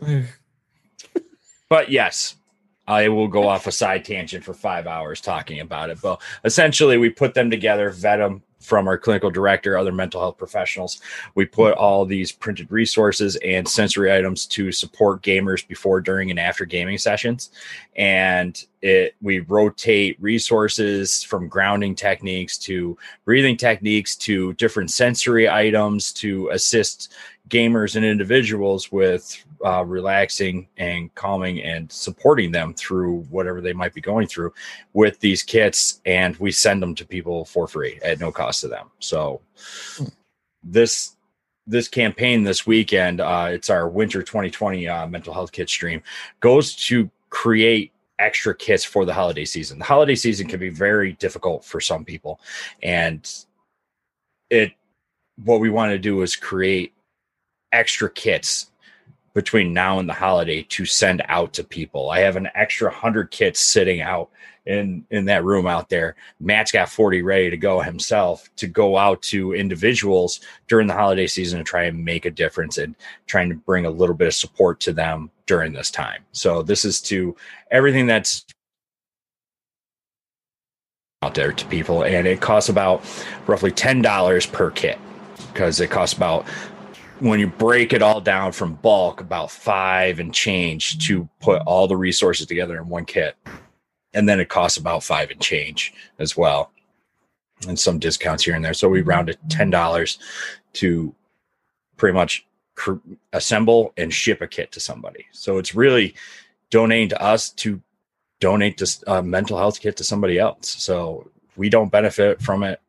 but yes i will go off a side tangent for five hours talking about it but essentially we put them together vet them from our clinical director other mental health professionals. We put all these printed resources and sensory items to support gamers before during and after gaming sessions. And it we rotate resources from grounding techniques to breathing techniques to different sensory items to assist gamers and individuals with uh, relaxing and calming and supporting them through whatever they might be going through with these kits and we send them to people for free at no cost to them. So this this campaign this weekend uh, it's our winter 2020 uh, mental health kit stream goes to create extra kits for the holiday season. The holiday season can be very difficult for some people and it what we want to do is create extra kits between now and the holiday to send out to people. I have an extra 100 kits sitting out in in that room out there. Matt's got 40 ready to go himself to go out to individuals during the holiday season to try and make a difference and trying to bring a little bit of support to them during this time. So this is to everything that's out there to people and it costs about roughly $10 per kit because it costs about when you break it all down from bulk about five and change to put all the resources together in one kit. And then it costs about five and change as well. And some discounts here and there. So we rounded $10 to pretty much cr- assemble and ship a kit to somebody. So it's really donating to us to donate this uh, mental health kit to somebody else. So we don't benefit from it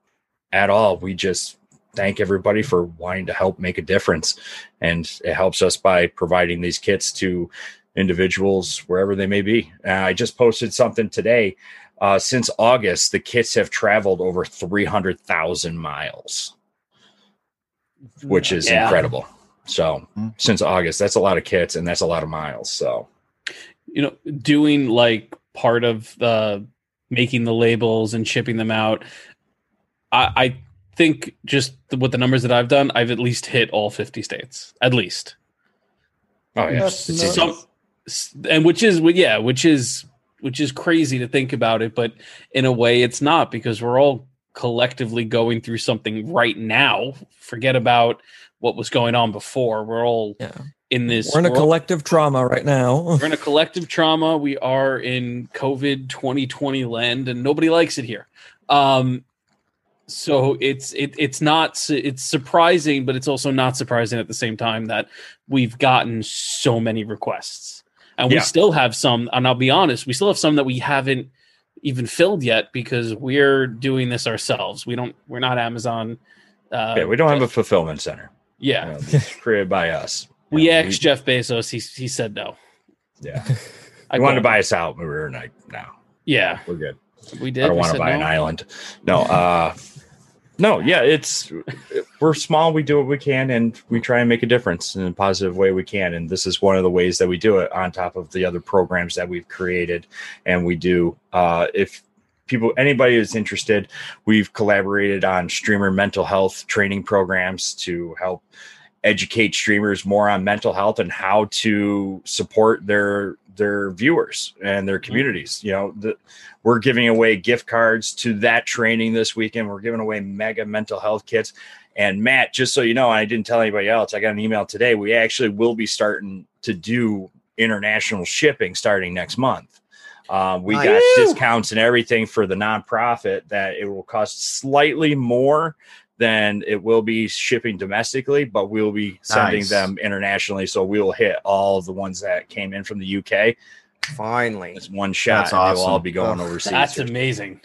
at all. We just thank everybody for wanting to help make a difference. And it helps us by providing these kits to individuals wherever they may be. Uh, I just posted something today. Uh, since August, the kits have traveled over 300,000 miles, which is Yeah. incredible. So, Mm. since August, that's a lot of kits and that's a lot of miles. So, you know doing like part of the making the labels and shipping them out i i think just the, with the numbers that i've done i've at least hit all 50 states at least oh, yeah. That's It's nuts. easy. some and which is yeah which is which is crazy to think about it but in a way it's not because we're all collectively going through something right now forget about what was going on before we're all Yeah. in this We're in a we're collective trauma right now. <laughs> we're in a collective trauma. We are in COVID 2020 land, and nobody likes it here. Um, so it's it, it's not it's surprising, but it's also not surprising at the same time that we've gotten so many requests, and we still have some. And I'll be honest, we still have some that we haven't even filled yet because we're doing this ourselves. We don't. We're not Amazon. Uh, yeah, we don't have a fulfillment center. Yeah, You know, it's created by us. we You know, asked Jeff Bezos. He he said no. Yeah. <laughs> I I wanted to buy us out. We were like, no, Yeah, we're good. we did. I don't want to buy no. an island. No, uh, no, yeah, it's we're small. We do what we can, and we try and make a difference in a positive way we can. And this is one of the ways that we do it. On top of the other programs that we've created, and we do. Uh, if people, anybody is interested, we've collaborated on streamer mental health training programs to help educate streamers more on mental health and how to support their their viewers and their communities. You know, the, we're giving away gift cards to that training this weekend. We're giving away mega mental health kits. And Matt, just so you know, I didn't tell anybody else. I got an email today. We actually will be starting to do international shipping starting next month. Um, we got discounts and everything for the nonprofit that it will cost slightly more than it will be shipping domestically, but we'll be sending Nice. them internationally. So we will hit all the ones that came in from the UK. Finally. It's one shot. That's and They'll all be going Oh, overseas. That's amazing.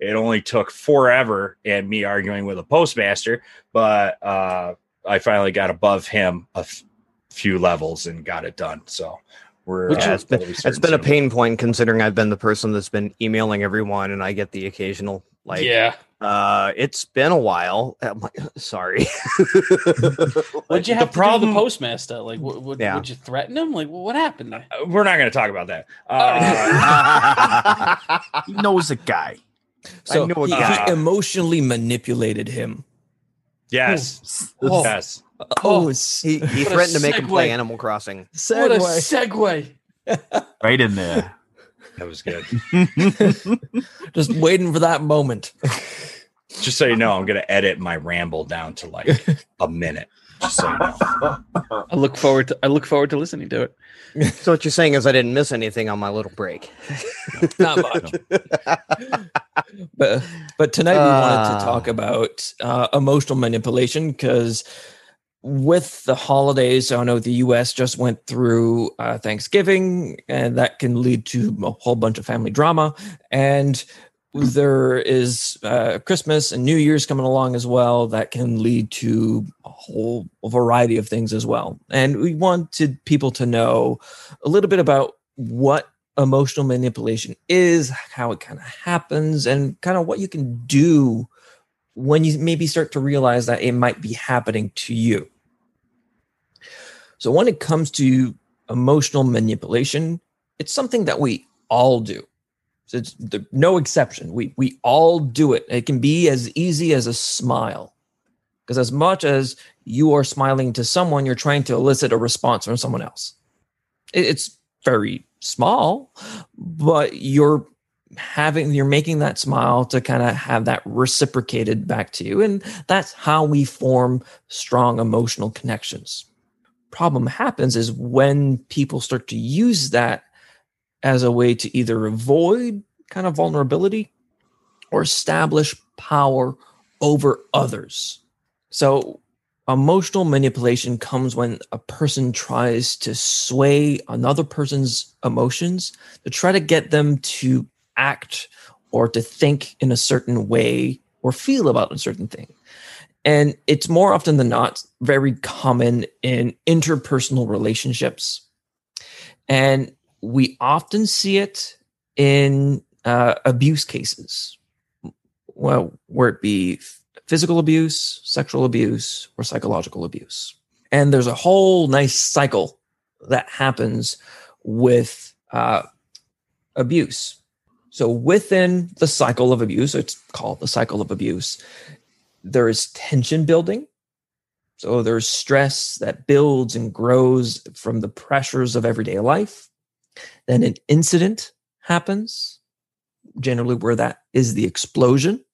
it only took forever and me arguing with a postmaster, but uh, I finally got above him a f- few levels and got it done. So we're Which uh, has been, that'll be it's been a pain point considering I've been the person that's been emailing everyone and I get the occasional like yeah. Uh it's been a while. I'm like, <laughs> sorry. <laughs> What'd you the have to problem- do with the postmaster? Like, what, what, Yeah. would you threaten him? Like, what happened? there? Uh, We're not going to talk about that. Uh, <laughs> he knows a guy. So knew a he, guy. he emotionally manipulated him. yes, Oh. yes. Oh, he he threatened to make him play. Animal Crossing. What a segue. segue! Right in there. That was good. <laughs> Just waiting for that moment. <laughs> Just so you know, I'm going to edit my ramble down to like a minute. Just so you know. I look forward to. I look forward to listening to it. So what you're saying is I didn't miss anything on my little break. Not much. <laughs> but but tonight we wanted Ah. to talk about uh, emotional manipulation because with the holidays, I know the U.S. just went through uh, Thanksgiving, and that can lead to a whole bunch of family drama. And there is uh, Christmas and New Year's coming along as well. That can lead to a whole variety of things as well. And we wanted people to know a little bit about what emotional manipulation is, how it kind of happens, and kind of what you can do when you maybe start to realize that it might be happening to you. So, when it comes to emotional manipulation, it's something that we all do. So it's there, no exception. We we all do it. It can be as easy as a smile. Because as much as you are smiling to someone, you're trying to elicit a response from someone else. It- It's very small, but you're having you're making that smile to kind of have that reciprocated back to you and that's how we form strong emotional connections. Problem happens is when people start to use that as a way to either avoid kind of vulnerability or establish power over others. So emotional manipulation comes when a person tries to sway another person's emotions to try to get them to act or to think in a certain way or feel about a certain thing. And it's more often than not very common in interpersonal relationships. And we often see it in uh, abuse cases, well, where it be physical abuse, sexual abuse, or psychological abuse. And there's a whole nice cycle that happens with uh, abuse. So within the cycle of abuse, it's called the cycle of abuse, there is tension building. So there's stress that builds and grows from the pressures of everyday life. Then an incident happens, generally where that is the explosion.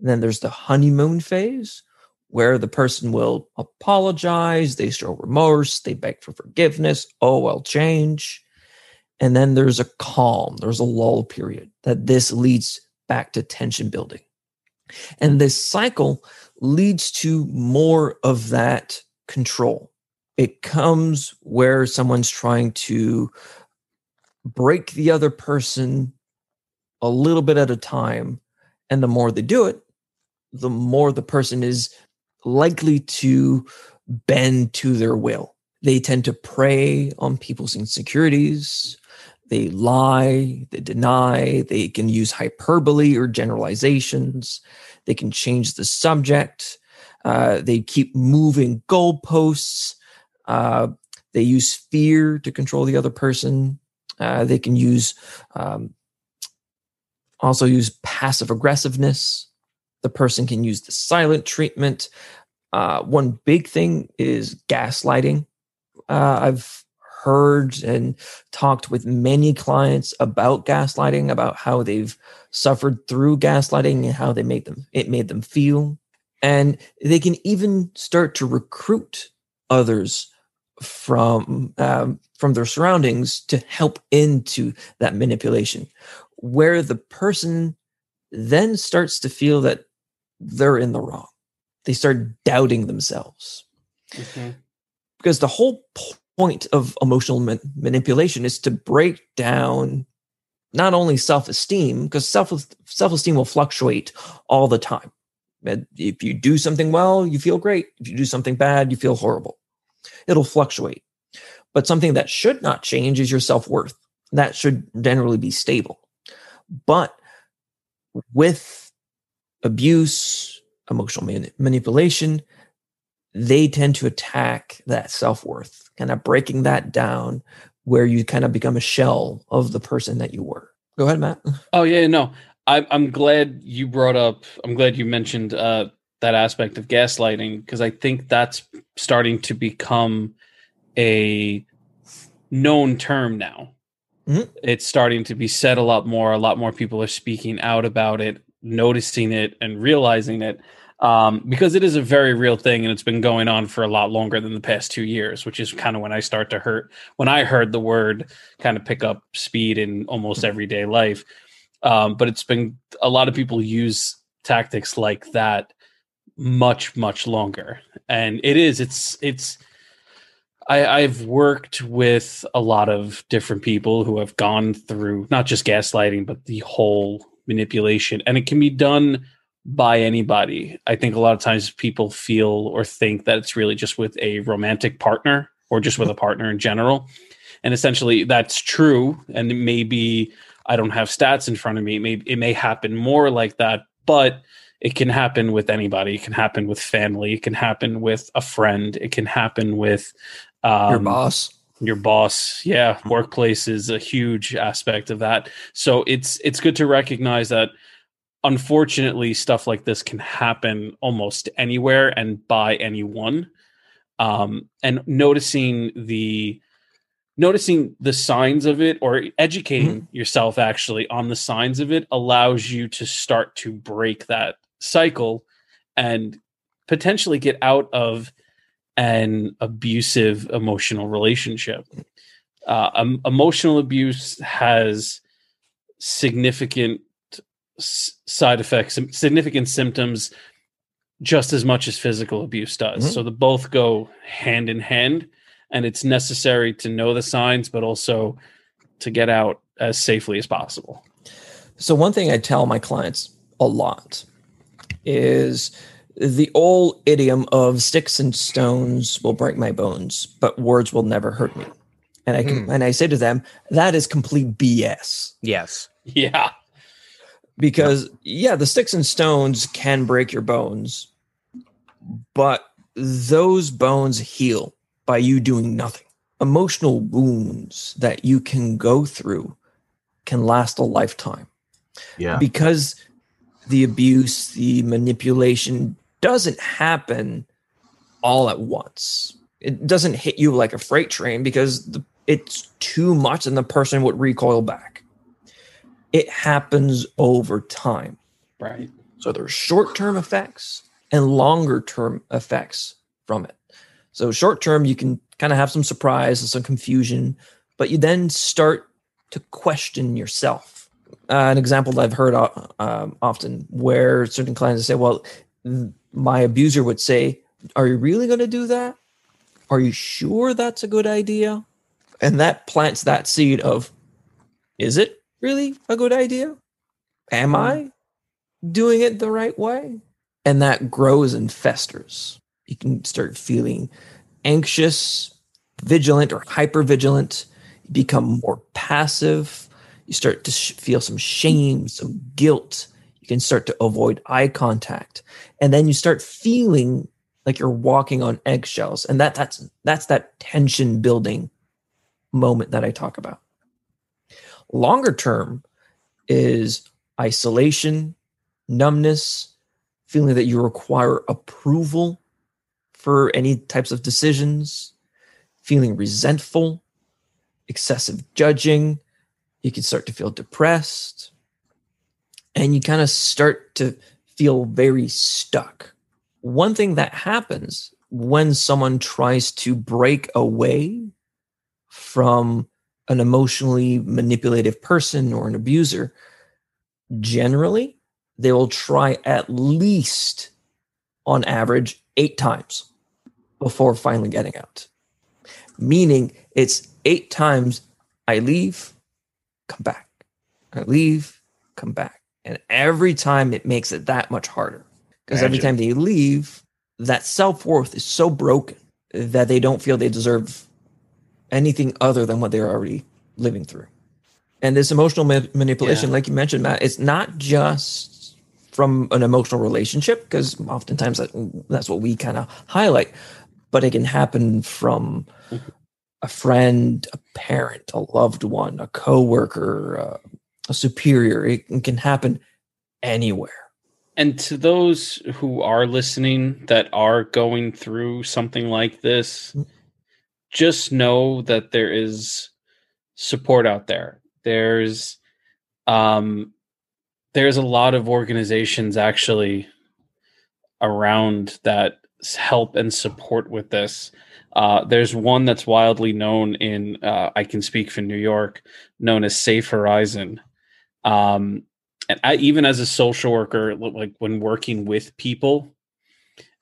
Then there's the honeymoon phase, where the person will apologize, they show remorse, they beg for forgiveness. Oh, I'll change. And then there's a calm, there's a lull period that this leads back to tension building. And this cycle leads to more of that control. It comes where someone's trying to break the other person a little bit at a time. And the more they do it, the more the person is likely to bend to their will. They tend to prey on people's insecurities. They lie, they deny, they can use hyperbole or generalizations. They can change the subject. Uh, they keep moving goalposts. Uh, they use fear to control the other person. Uh, they can use um, also use passive aggressiveness. The person can use the silent treatment. Uh, one big thing is gaslighting. Uh, I've heard and talked with many clients about gaslighting, about how they've suffered through gaslighting and how they made them it made them feel. And they can even start to recruit others from um, from their surroundings to help into that manipulation, where the person then starts to feel that they're in the wrong. They start doubting themselves. Mhm. Because the whole point of emotional ma- manipulation is to break down not only self-esteem because self self-esteem will fluctuate all the time. If you do something well you feel great. If you do something bad you feel horrible. It'll fluctuate. But something that should not change is your self-worth. That should generally be stable. But with abuse emotional mani- manipulation they tend to attack that self-worth kind of breaking that down where you kind of become a shell of the person that you were go ahead matt <laughs> Oh yeah, no. I'm I'm glad you brought up. I'm glad you mentioned uh, that aspect of gaslighting because I think that's starting to become a known term now. Mhm. It's starting to be said a lot more. A lot more people are speaking out about it, noticing it, and realizing it. Um, because it is a very real thing, and it's been going on for a lot longer than the past two years, which is kind of when I start to hurt. When I heard the word kind of pick up speed in almost everyday life, um, but it's been a lot of people use tactics like that much much longer. And it is it's it's I, I've worked with a lot of different people who have gone through not just gaslighting, but the whole manipulation, and it can be done by anybody. I think a lot of times people feel or think that it's really just with a romantic partner or just with a partner in general. And essentially, that's true. And maybe I don't have stats in front of me. Maybe it may happen more like that, but it can happen with anybody. It can happen with family. It can happen with a friend. It can happen with um, your boss your boss yeah workplace is a huge aspect of that so it's it's good to recognize that unfortunately stuff like this can happen almost anywhere and by anyone um and noticing the noticing the signs of it or educating yourself actually on the signs of it allows you to start to break that cycle and potentially get out of an abusive emotional relationship. Uh, um, emotional abuse has significant side effects, significant symptoms, just as much as physical abuse does. Mhm. So the both go hand in hand, and it's necessary to know the signs, but also to get out as safely as possible. So one thing I tell my clients a lot is the old idiom of sticks and stones will break my bones, but words will never hurt me. And I can, Hmm. and I say to them, that is complete BS. Yes. <laughs> Yeah. Because yeah, the sticks and stones can break your bones, but those bones heal by you doing nothing. Emotional wounds that you can go through can last a lifetime Yeah. because the abuse, the manipulation doesn't happen all at once. It doesn't hit you like a freight train because the, it's too much and the person would recoil back. It happens over time. Right. So there's short term effects and longer term effects from it. So short term, you can kind of have some surprise and some confusion, but you then start to question yourself. Uh, an example that I've heard uh, um, often where certain clients say, "Well, my abuser would say, "Are you really going to do that? Are you sure that's a good idea?" And that plants that seed of, "Is it really a good idea? Am I doing it the right way?" And that grows and festers. You can start feeling anxious, vigilant, or hyper vigilant. You become more passive. You start to sh- feel some shame, some guilt. You can start to avoid eye contact, and then you start feeling like you're walking on eggshells. And that that's that's that tension building moment that I talk about. Longer term is isolation, numbness, feeling that you require approval for any types of decisions, feeling resentful, excessive judging. You can start to feel depressed. And you kind of start to feel very stuck. One thing that happens when someone tries to break away from an emotionally manipulative person or an abuser, generally, they will try at least on average eight times before finally getting out. Meaning it's eight times I leave, come back. I leave, come back. And every time it makes it that much harder. Because every time they leave, that self worth is so broken that they don't feel they deserve anything other than what they're already living through. And this emotional ma- manipulation, Yeah. like you mentioned, Matt, it's not just from an emotional relationship, because oftentimes that, that's what we kind of highlight, but it can happen from a friend, a parent, a loved one, a coworker, uh, a superior. It can- can happen anywhere. And to those who are listening that are going through something like this, just know that there is support out there. There's um there's a lot of organizations actually around that help and support with this. Uh, there's one that's wildly known in uh, I can speak for New York, known as Safe Horizon. Um, and I, even as a social worker, like when working with people,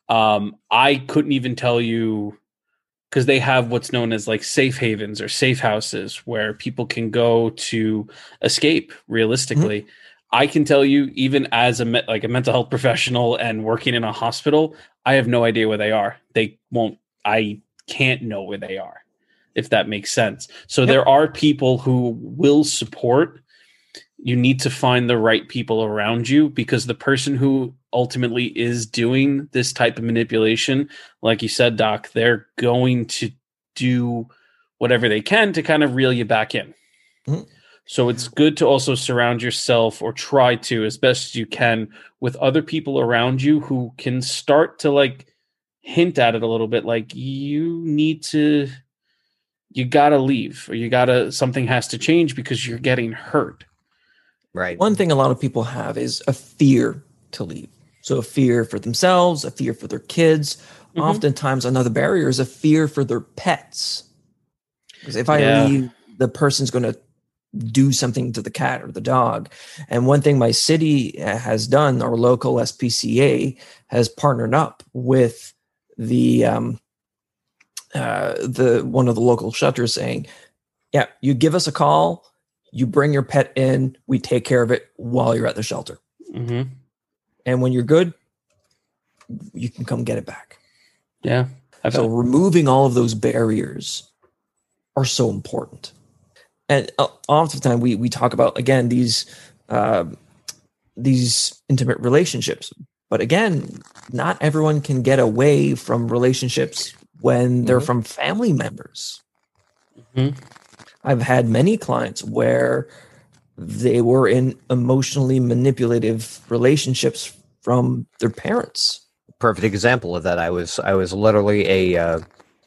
um, I couldn't even tell you because they have what's known as like safe havens or safe houses where people can go to escape mm-hmm. realistically. I can tell you, even as a me- like a mental health <laughs> professional and working in a hospital, I have no idea where they are. They won't. I can't know where they are, if that makes sense. So Yep. there are people who will support. You need to find the right people around you because the person who ultimately is doing this type of manipulation, like you said, Doc, they're going to do whatever they can to kind of reel you back in. Mhm. So it's good to also surround yourself or try to as best as you can with other people around you who can start to like hint at it a little bit like you need to you got to leave or you got to something has to change because you're getting hurt. Right. One thing a lot of people have is a fear to leave. So a fear for themselves, a fear for their kids. Mhm. Oftentimes, another barrier is a fear for their pets. Because if I Yeah. leave, the person's going to do something to the cat or the dog. And one thing my city uh, has done, our local SPCA has partnered up with the um, uh, the one of the local shelters, saying, "Yeah, you give us a call." You bring your pet in, we take care of it while you're at the shelter. hmm And when you're good, you can come get it back. Yeah. I've so removing all of those barriers are so important. And uh, oftentimes we we talk about again these uh, these intimate relationships, but again, not everyone can get away from relationships when they're Mhm. from family members. Mhm. I've had many clients where they were in emotionally manipulative relationships from their parents. perfect example of that. I was I was literally a uh,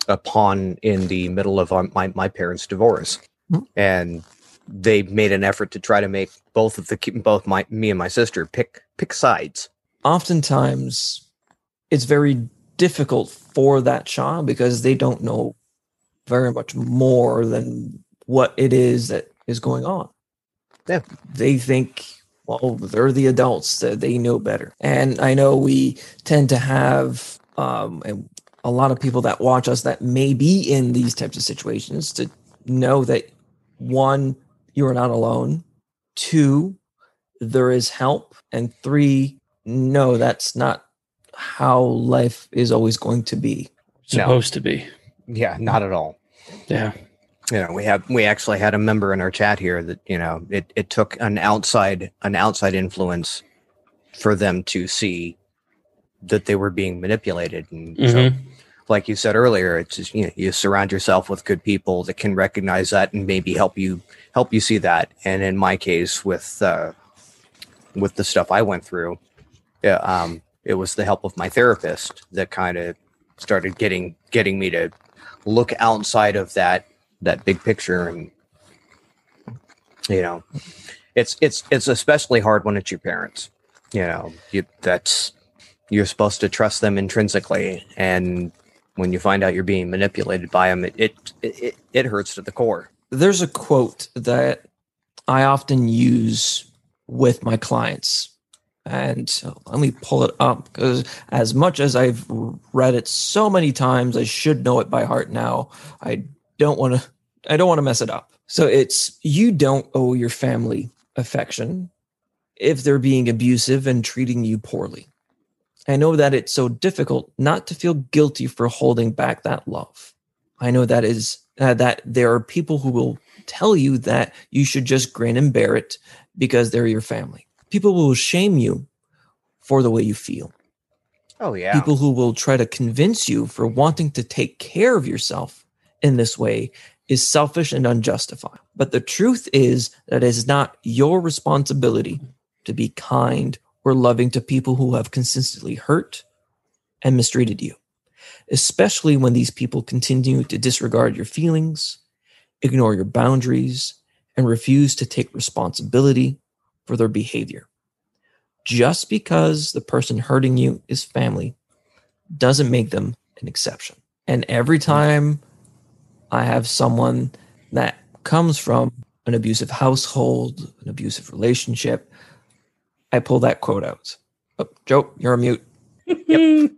a pawn in the middle of our, my my parents' divorce, Hmm. and they made an effort to try to make both of the both my me and my sister pick pick sides. oftentimes it's very difficult for that child because they don't know very much more than what it is that is going on. Yeah. They think, well, they're the adults that they know better. And I know we tend to have um, a lot of people that watch us that may be in these types of situations to know that one, you are not alone. Two, there is help. And three, no, that's not how life is always going to be. supposed to be. Yeah, not at all. Yeah. You know, we have we actually had a member in our chat here that you know it it took an outside an outside influence for them to see that they were being manipulated and so Mhm. like you said earlier, it's just, you know, you surround yourself with good people that can recognize that and maybe help you help you see that. And in my case, with uh, with the stuff I went through, yeah, um, it was the help of my therapist that kind of started getting getting me to look outside of that that big picture and you know it's it's it's especially hard when it's your parents you know you that's you're supposed to trust them intrinsically and when you find out you're being manipulated by them it it it, it hurts to the core There's a quote that I often use with my clients. And let me pull it up because as much as I've read it so many times, I should know it by heart now. I don't want to I don't want to mess it up. So it's you don't owe your family affection if they're being abusive and treating you poorly. I know that it's so difficult not to feel guilty for holding back that love. I know that is uh, that there are people who will tell you that you should just grin and bear it because they're your family. People will shame you for the way you feel. oh yeah People who will try to convince you for wanting to take care of yourself in this way is selfish and unjustified. But the truth is that it is not your responsibility to be kind or loving to people who have consistently hurt and mistreated you, especially when these people continue to disregard your feelings, ignore your boundaries, and refuse to take responsibility for their behavior. Just because the person hurting you is family doesn't make them an exception. And every time I have someone that comes from an abusive household, an abusive relationship, I pull that quote out. Oh, Joe, you're on mute. <laughs>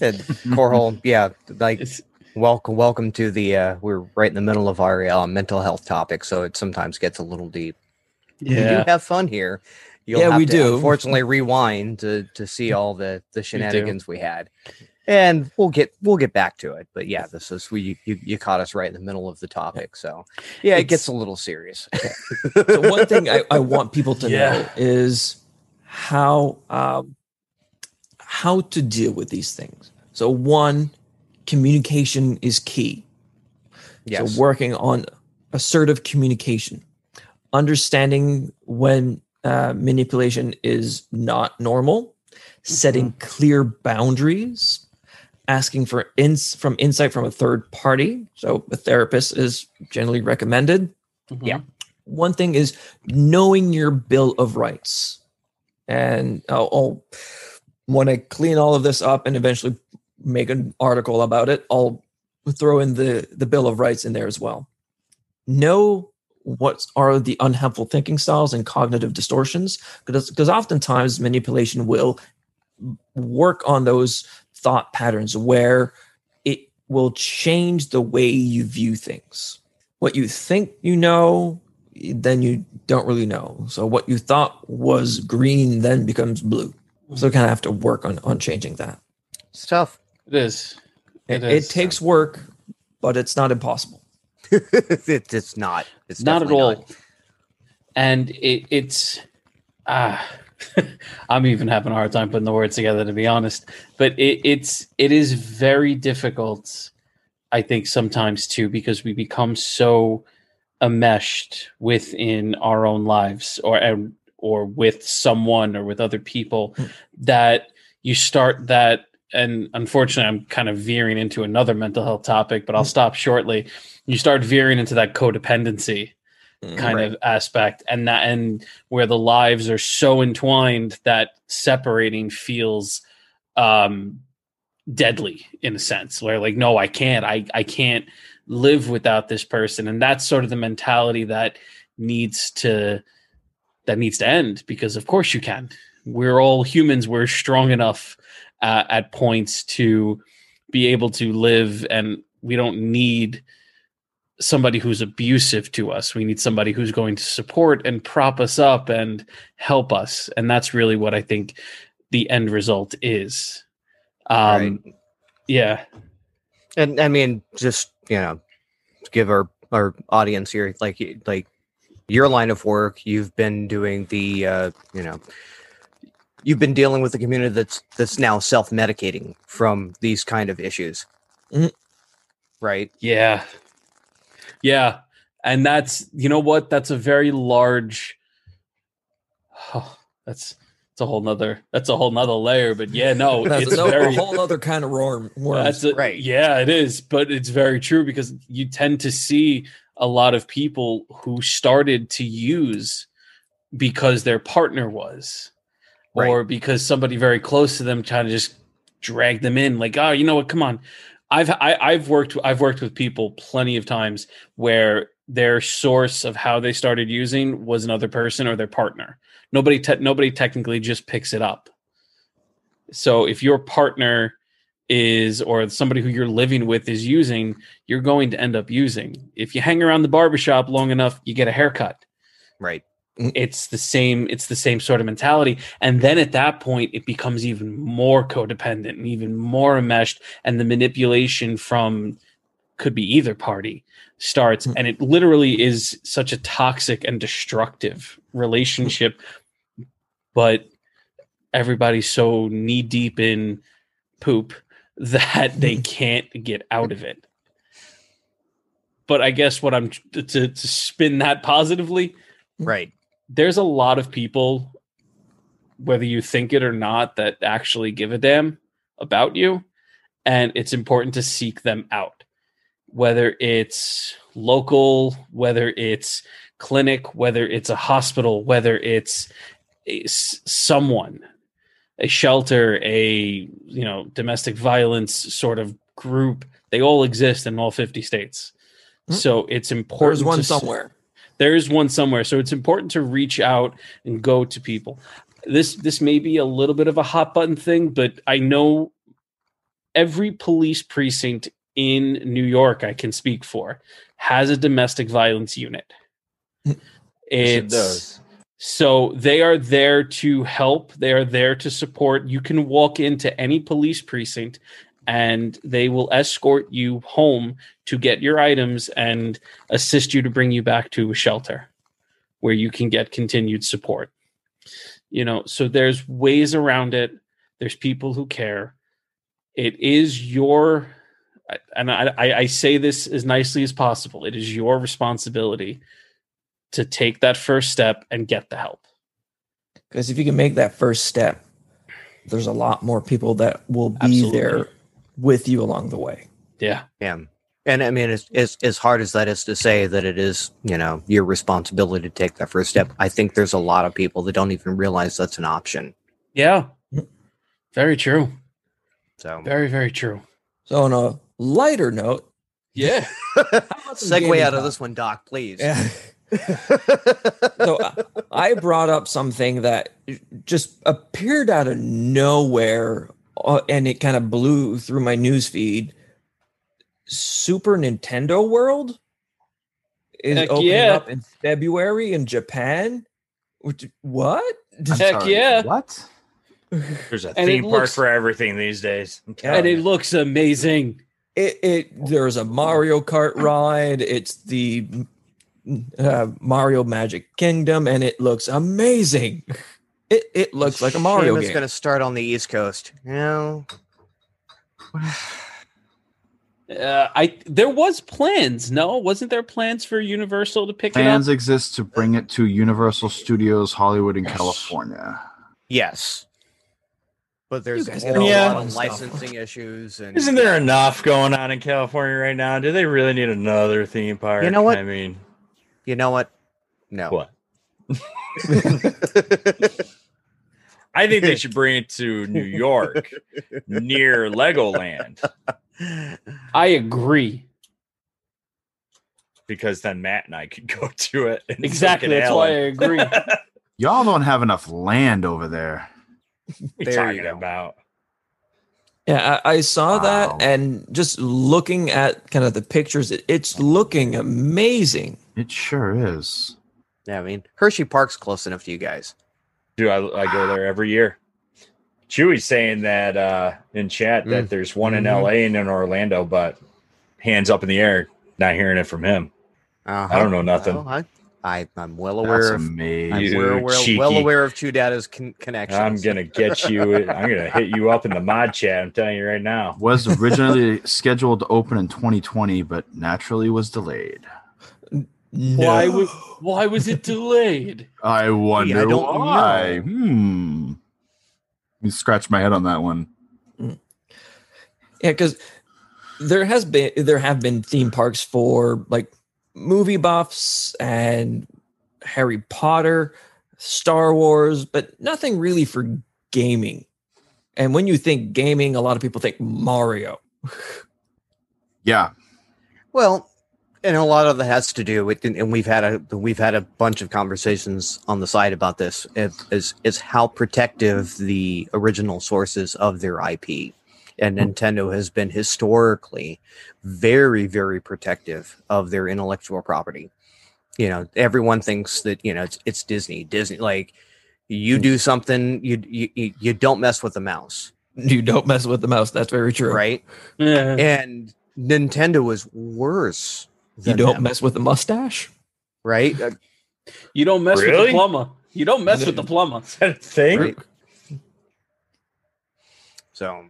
And Corhole, yeah like It's, welcome welcome to the uh we're right in the middle of our uh, mental health topic so it sometimes gets a little deep Yeah. we do yeah. have fun here. You'll Yeah, have we to, do. Unfortunately, rewind to to see <laughs> all the the shenanigans we, had, and we'll get we'll get back to it. But yeah, this is we you, you caught us right in the middle of the topic, so yeah, it It's- gets a little serious. <laughs> So one thing I, I want people to Yeah. know is how um, how to deal with these things. So one, communication is key. yes, So working on assertive communication, understanding when uh, manipulation is not normal, setting clear boundaries, asking for ins from insight from a third party. So a therapist is generally recommended. Mhm. Yeah. One thing is knowing your bill of rights, and I'll, I'll when I clean all of this up and eventually make an article about it, I'll throw in the the bill of rights in there as well know what are the unhelpful thinking styles and cognitive distortions because because oftentimes manipulation will work on those thought patterns where it will change the way you view things what you think you know then you don't really know so what you thought was green then becomes blue So kind of have to work on on changing that. It's tough. It is. It, It it is. takes work, but it's not impossible. <laughs> it, it's not. It's not at definitely all. And it, it's ah, <laughs> I'm even having a hard time putting the words together to be honest. But it, it's it is very difficult, I think, sometimes too, because we become so enmeshed within our own lives or or with someone or with other people hmm. that you start that and unfortunately i'm kind of veering into another mental health topic but i'll hmm. stop shortly. You start veering into that codependency kind of aspect and that and where the lives are so entwined that separating feels um deadly in a sense where like no i can't i i can't live without this person. And that's sort of the mentality that needs to that needs to end because of course you can. We're all humans we're strong enough uh, at points to be able to live and we don't need somebody who's abusive to us. We need somebody who's going to support and prop us up and help us. And that's really what i think the end result is. Um yeah. And I mean, just you know, give our our audience here, like like your line of work, you've been doing the uh, you know, you've been dealing with a community that's that's now self medicating from these kind of issues, Mhm. right? Yeah. Yeah. And that's you know what? That's a very large <sighs> Oh, that's it's a whole nother that's a whole nother layer. But yeah, no, <laughs> That's it's no, very a whole other kind of worm. that's Worms. a, Right. Yeah, it is, but it's very true because you tend to see a lot of people who started to use because their partner was, or because somebody very close to them kind of just dragged them in. Like, oh, you know what? Come on. I've I, I've worked I've worked with people plenty of times where their source of how they started using was another person or their partner. Nobody te- nobody technically just picks it up. So if your partner is or somebody who you're living with is using, you're going to end up using. If you hang around the barbershop long enough, you get a haircut. Right. It's the same, it's the same sort of mentality. And then at that point, it becomes even more codependent and even more enmeshed, and the manipulation from could be either party starts. Mm. And it literally is such a toxic and destructive relationship. But everybody's so knee deep in poop <laughs> that they can't get out of it. But I guess what I'm to, to spin that positively, Right. There's a lot of people, whether you think it or not, that actually give a damn about you. And it's important to seek them out, whether it's local, whether it's clinic, whether it's a hospital, whether it's a someone, a shelter, a you know domestic violence sort of group. They all exist in all 50 states. Mhm. So it's important. There's one somewhere. There is one somewhere. So it's important to reach out and go to people. This this may be a little bit of a hot button thing but i know every police precinct in new york i can speak for has a domestic violence unit. <laughs> It it's does. so they are there to help. They are there to support. You can walk into any police precinct and they will escort you home to get your items and assist you to bring you back to a shelter where you can get continued support. You know, so there's ways around it. There's people who care. It is your, and I, I, say this as nicely as possible. It is your responsibility to take that first step and get the help. Because if you can make that first step, there's a lot more people that will be Absolutely. there with you along the way. Yeah. Yeah. And I mean, as, as as hard as that is to say that it is, you know, your responsibility to take that first step. I think there's a lot of people that don't even realize that's an option. Yeah. Hmm. Very true. So Very, very true. So on a lighter note, Yeah. <laughs> how about some <laughs> segue gaming out of this one, Doc, please. Yeah. <laughs> so I brought up something that just appeared out of nowhere, and it kind of blew through my news feed. Super Nintendo World is Heck opening yeah. up in February in Japan. Which what? I'm Heck sorry, yeah. What? There's a And theme park looks- for everything these days. And it you. looks amazing. It, it there's a Mario Kart ride. It's the uh, Mario Magic Kingdom, and it looks amazing. <laughs> It it looks like a Mario It's game. going to start on the East Coast. You know, <sighs> Uh, I there was plans. No, wasn't there plans for Universal to pick Plans it up? Plans exist to bring it to Universal Studios Hollywood in California. yes. But there's a whole all lot fun of stuff. licensing issues and Isn't there enough going on in California right now? Do they really need another theme park? You know what? I mean, You know what? No. what? <laughs> <laughs> I think they <laughs> should bring it to New York, near Legoland, I agree. because then Matt and I could go <laughs> to it. and Exactly. can That's why I agree. <laughs> Y'all don't have enough land over there. What are you you talking go. about? Yeah, I, I saw Wow. that, and just looking at kind of the pictures, it, it's looking amazing. It sure is. Yeah, I mean, Hershey Park's close enough to you guys. Dude, I, I go there every year. Chewy's saying that uh, in chat that Mm. there's one in Mhm. LA and in Orlando, but hands up in the air, not hearing it from him. Uh-huh. I don't know nothing. Well, I, I, I'm well That's aware of. amazing. I'm well, well, well aware of Two Data's con- connections. I'm gonna get you. <laughs> I'm gonna hit you up in the mod chat. I'm telling you right now. was originally <laughs> scheduled to open in 2020, but naturally was delayed. Why was why was it delayed? I wonder don't why. know. Hmm. Let me scratch my head on that one. Yeah, because there has been there have been theme parks for like movie buffs and Harry Potter, Star Wars, but nothing really for gaming. And when you think gaming, a lot of people think Mario. <laughs> Yeah. Well, and a lot of that has to do with, and we've had a we've had a bunch of conversations on the side about this. Is is, is how protective the original sources of their IP, and hmm. Nintendo has been historically very very protective of their intellectual property. You know, everyone thinks that you know it's it's Disney. Disney like you hmm. do something, you you you- you don't mess with the mouse, You don't mess with the mouse. That's very true. right? Yeah. And Nintendo is worse. You don't them, mess with the mustache. right? Uh, You don't mess with the plumber. You don't mess with the plumber. Is that a thing? Right. So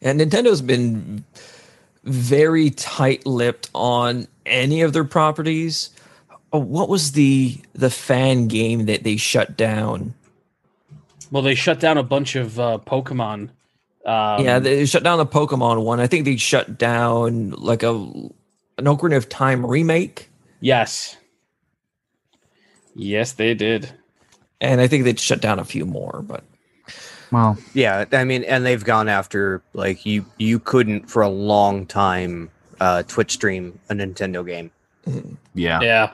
And Nintendo's been very tight-lipped on any of their properties. Oh, what was the the fan game that they shut down? Well, they shut down a bunch of uh, Pokemon. Um, yeah, they shut down the Pokemon one. I think they shut down like a an Ocarina of Time remake, yes, yes, they did. and I think they shut down a few more. But Well, yeah, I mean, and they've gone after like you you couldn't for a long time uh Twitch stream a Nintendo game. yeah. Yeah.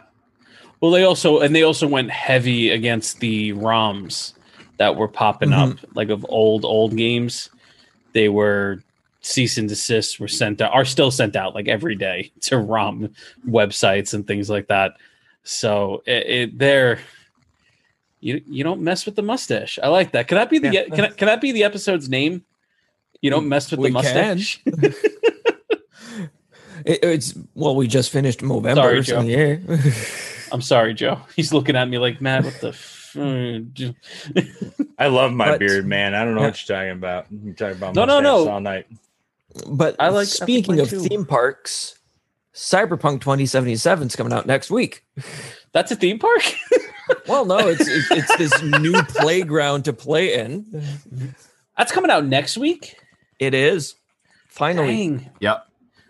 Well, they also and they also went heavy against the ROMs that were popping up, like of old old games. They were cease and desist were sent out, are still sent out like every day to ROM websites and things like that. So it, it they're you you don't mess with the mustache. I like that. Can that be the Yeah. can, can that be the episode's name? You don't mess with We the mustache. <laughs> <laughs> it, it's well, we just finished Movember. Sorry, so Joe. yeah. <laughs> I'm sorry, Joe. He's looking at me like Matt. What the? F- I love my But- beard, man. I don't know Yeah. what you're talking about. You're talking about No, no, no. all night. But I like- I speaking like of too. theme parks, Cyberpunk 2077 is coming out next week. That's a theme park. <laughs> Well, no, it's it's, it's this new <laughs> playground to play in. That's coming out next week. It is finally. Dang. Yep.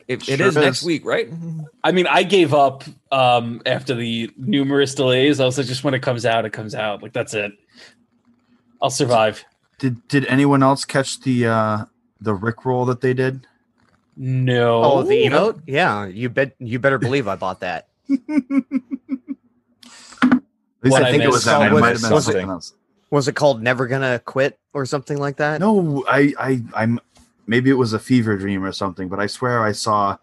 It, it Sure is next week, right? I mean, I gave up um, after the numerous delays. I was like, just when it comes out, it comes out. Like that's it. I'll survive. Did did anyone else catch the uh the Rickroll that they did? No. Oh, the emote? Yeah, you bet. You better believe I bought that. <laughs> At least What I I think it was missed. that. It Was might it- have been was it- something else. Was it called "Never Gonna Quit" or something like that? No, I I I'm maybe it was a fever dream or something, but I swear I saw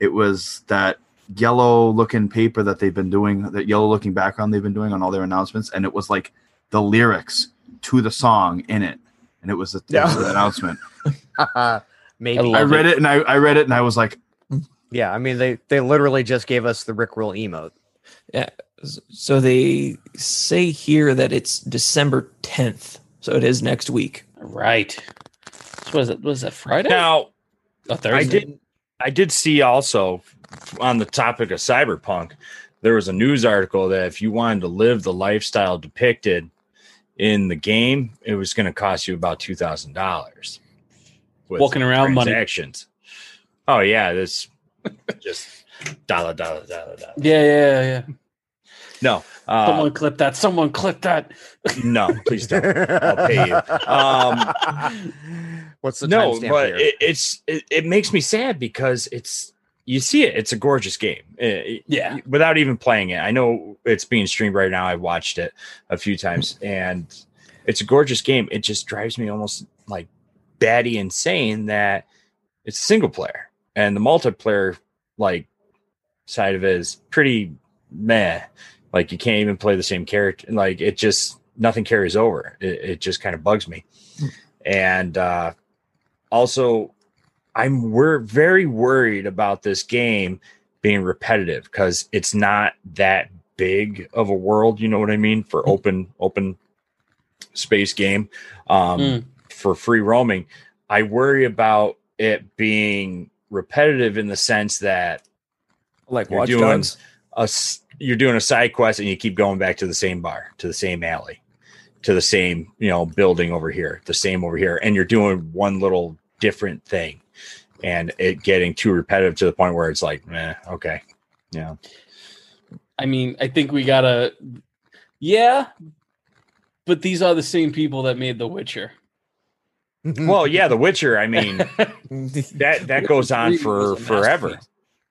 it was that yellow looking paper that they've been doing, that yellow looking background they've been doing on all their announcements, and it was like the lyrics to the song in it. and it was, a, it was an announcement. <laughs> <laughs> Maybe. I I read it. and I, I read it and I was like, yeah, I mean they they literally just gave us the Rickroll emote. Yeah. So they say here that it's December 10th. So it is next week. Right. So was it was that Friday? Now, oh, I did. I did see also on the topic of cyberpunk, there was a news article that if you wanted to live the lifestyle depicted in the game, it was going to cost you about two thousand dollars. Walking around money. transactions. Oh yeah, this <laughs> just dollar dollar dollar dollar. Yeah, yeah, yeah. No, uh, Someone clip that. Someone clip that. <laughs> no, please don't. I'll pay you. Um, What's the no, timestamp but here? it, it's it, it makes me sad because it's you see it. It's a gorgeous game. It- Yeah. without even playing it. I know it's being streamed right now. I watched it a few times, and it's a gorgeous game. It just drives me almost like batty insane that it's single player and the multiplayer like side of it is pretty meh. Like you can't even play the same character. Like it just nothing carries over. It, it just kind of bugs me. And uh, also, I'm we're very worried about this game being repetitive because it's not that big of a world. You know what I mean? For open open space game, um, Mm. For free roaming, I worry about it being repetitive in the sense that Like You're Watch doing- Dogs. a s- you're doing a side quest and you keep going back to the same bar, to the same alley, to the same you know building over here, the same over here, and you're doing one little different thing, and it getting too repetitive to the point where it's like, eh, okay, yeah, I mean, I think we gotta. Yeah, but these are the same people that made The Witcher. <laughs> well, yeah, The Witcher. I mean, <laughs> that that goes on for forever.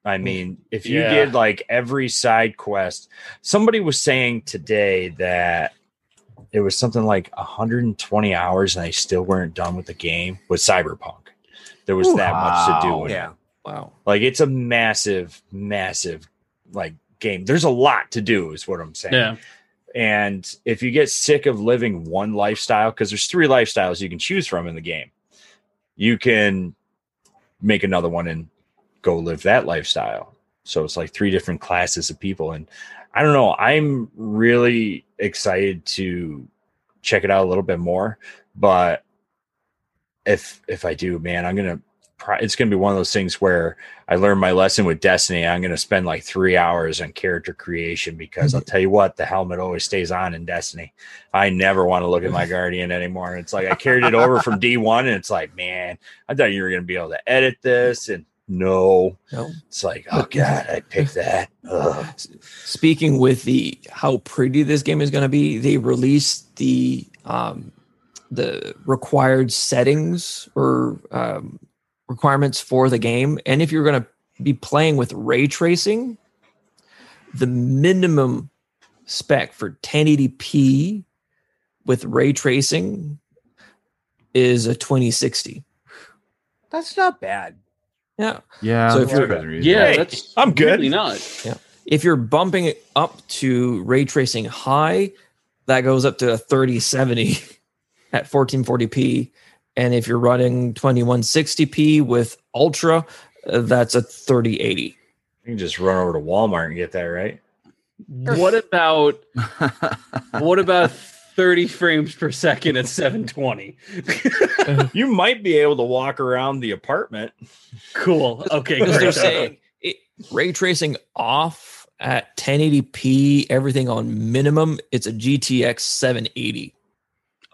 I mean, if you Yeah. did like every side quest, somebody was saying today that it was something like 120 hours and they still weren't done with the game with Cyberpunk. There was that much to do Wow. with it. yeah. Wow. Like it's a massive, massive like game. There's a lot to do, is what I'm saying. Yeah. And if you get sick of living one lifestyle, because there's three lifestyles you can choose from in the game, you can make another one and go live that lifestyle. So it's like three different classes of people. And I don't know, I'm really excited to check it out a little bit more. But if if I do, man, I'm gonna it's gonna be one of those things where I learned my lesson with Destiny. I'm gonna spend like three hours on character creation because I'll tell you what, the helmet always stays on in Destiny. I never want to look at my <laughs> Guardian anymore. It's like I carried it over from D1, and it's like, man, I thought you were gonna be able to edit this, and no, No. it's like, oh god, I picked that. Ugh. Speaking with the how pretty this game is going to be, they released the um, the required settings or um, requirements for the game, and if you're going to be playing with ray tracing, the minimum spec for 1080p with ray tracing is a 2060. That's not bad. Yeah, yeah. So if you're- pretty reasonable. Yeah, Hey, that's I'm good. really not. Yeah. if you're bumping it up to ray tracing high, that goes up to a 3070 <laughs> at 1440p. And if you're running 2160p with ultra, uh, that's a 3080. You can just run over to Walmart and get that, right? What about <laughs> what about 30 frames per second at 720? <laughs> you might be able to walk around the apartment. cool. Okay, Because they're saying it, ray tracing off at 1080p, everything on minimum, it's a GTX 780.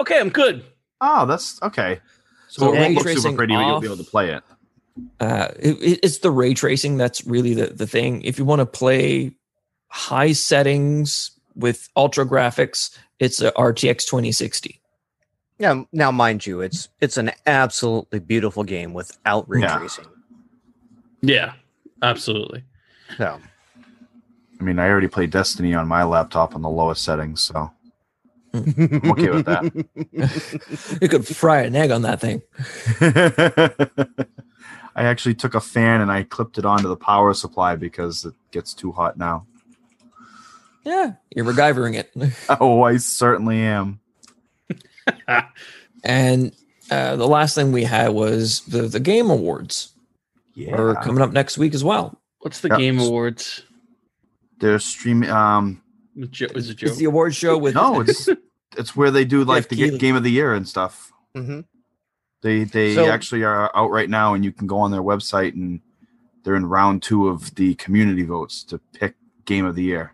Okay, I'm good. oh, that's okay. So, So ray won't super tracing pretty, but you'll be able to play it. uh, it- it- it's the ray tracing that's really the, the thing. If you want to play high settings with ultra graphics, it's a RTX 2060. Yeah. Now, mind you, it's it's an absolutely beautiful game without ray Yeah. tracing. Yeah, absolutely. So I mean, I already played Destiny on my laptop on the lowest settings, so I'm okay with that. <laughs> You could fry an egg on that thing. <laughs> I actually took a fan and I clipped it onto the power supply because it gets too hot now. Yeah, you're MacGyvering it. <laughs> Oh, I certainly am. And uh, the last thing we had was the the game awards. Yeah. Are coming up next week as well. What's the Yep. Game Awards? They're streaming. Um, With Jo- Is it Joe? It's the award show with no, it's <laughs> it's where they do like Jeff the Keighley. game of the year and stuff. hmm They they So- actually are out right now, and you can go on their website and they're in round two of the community votes to pick game of the year.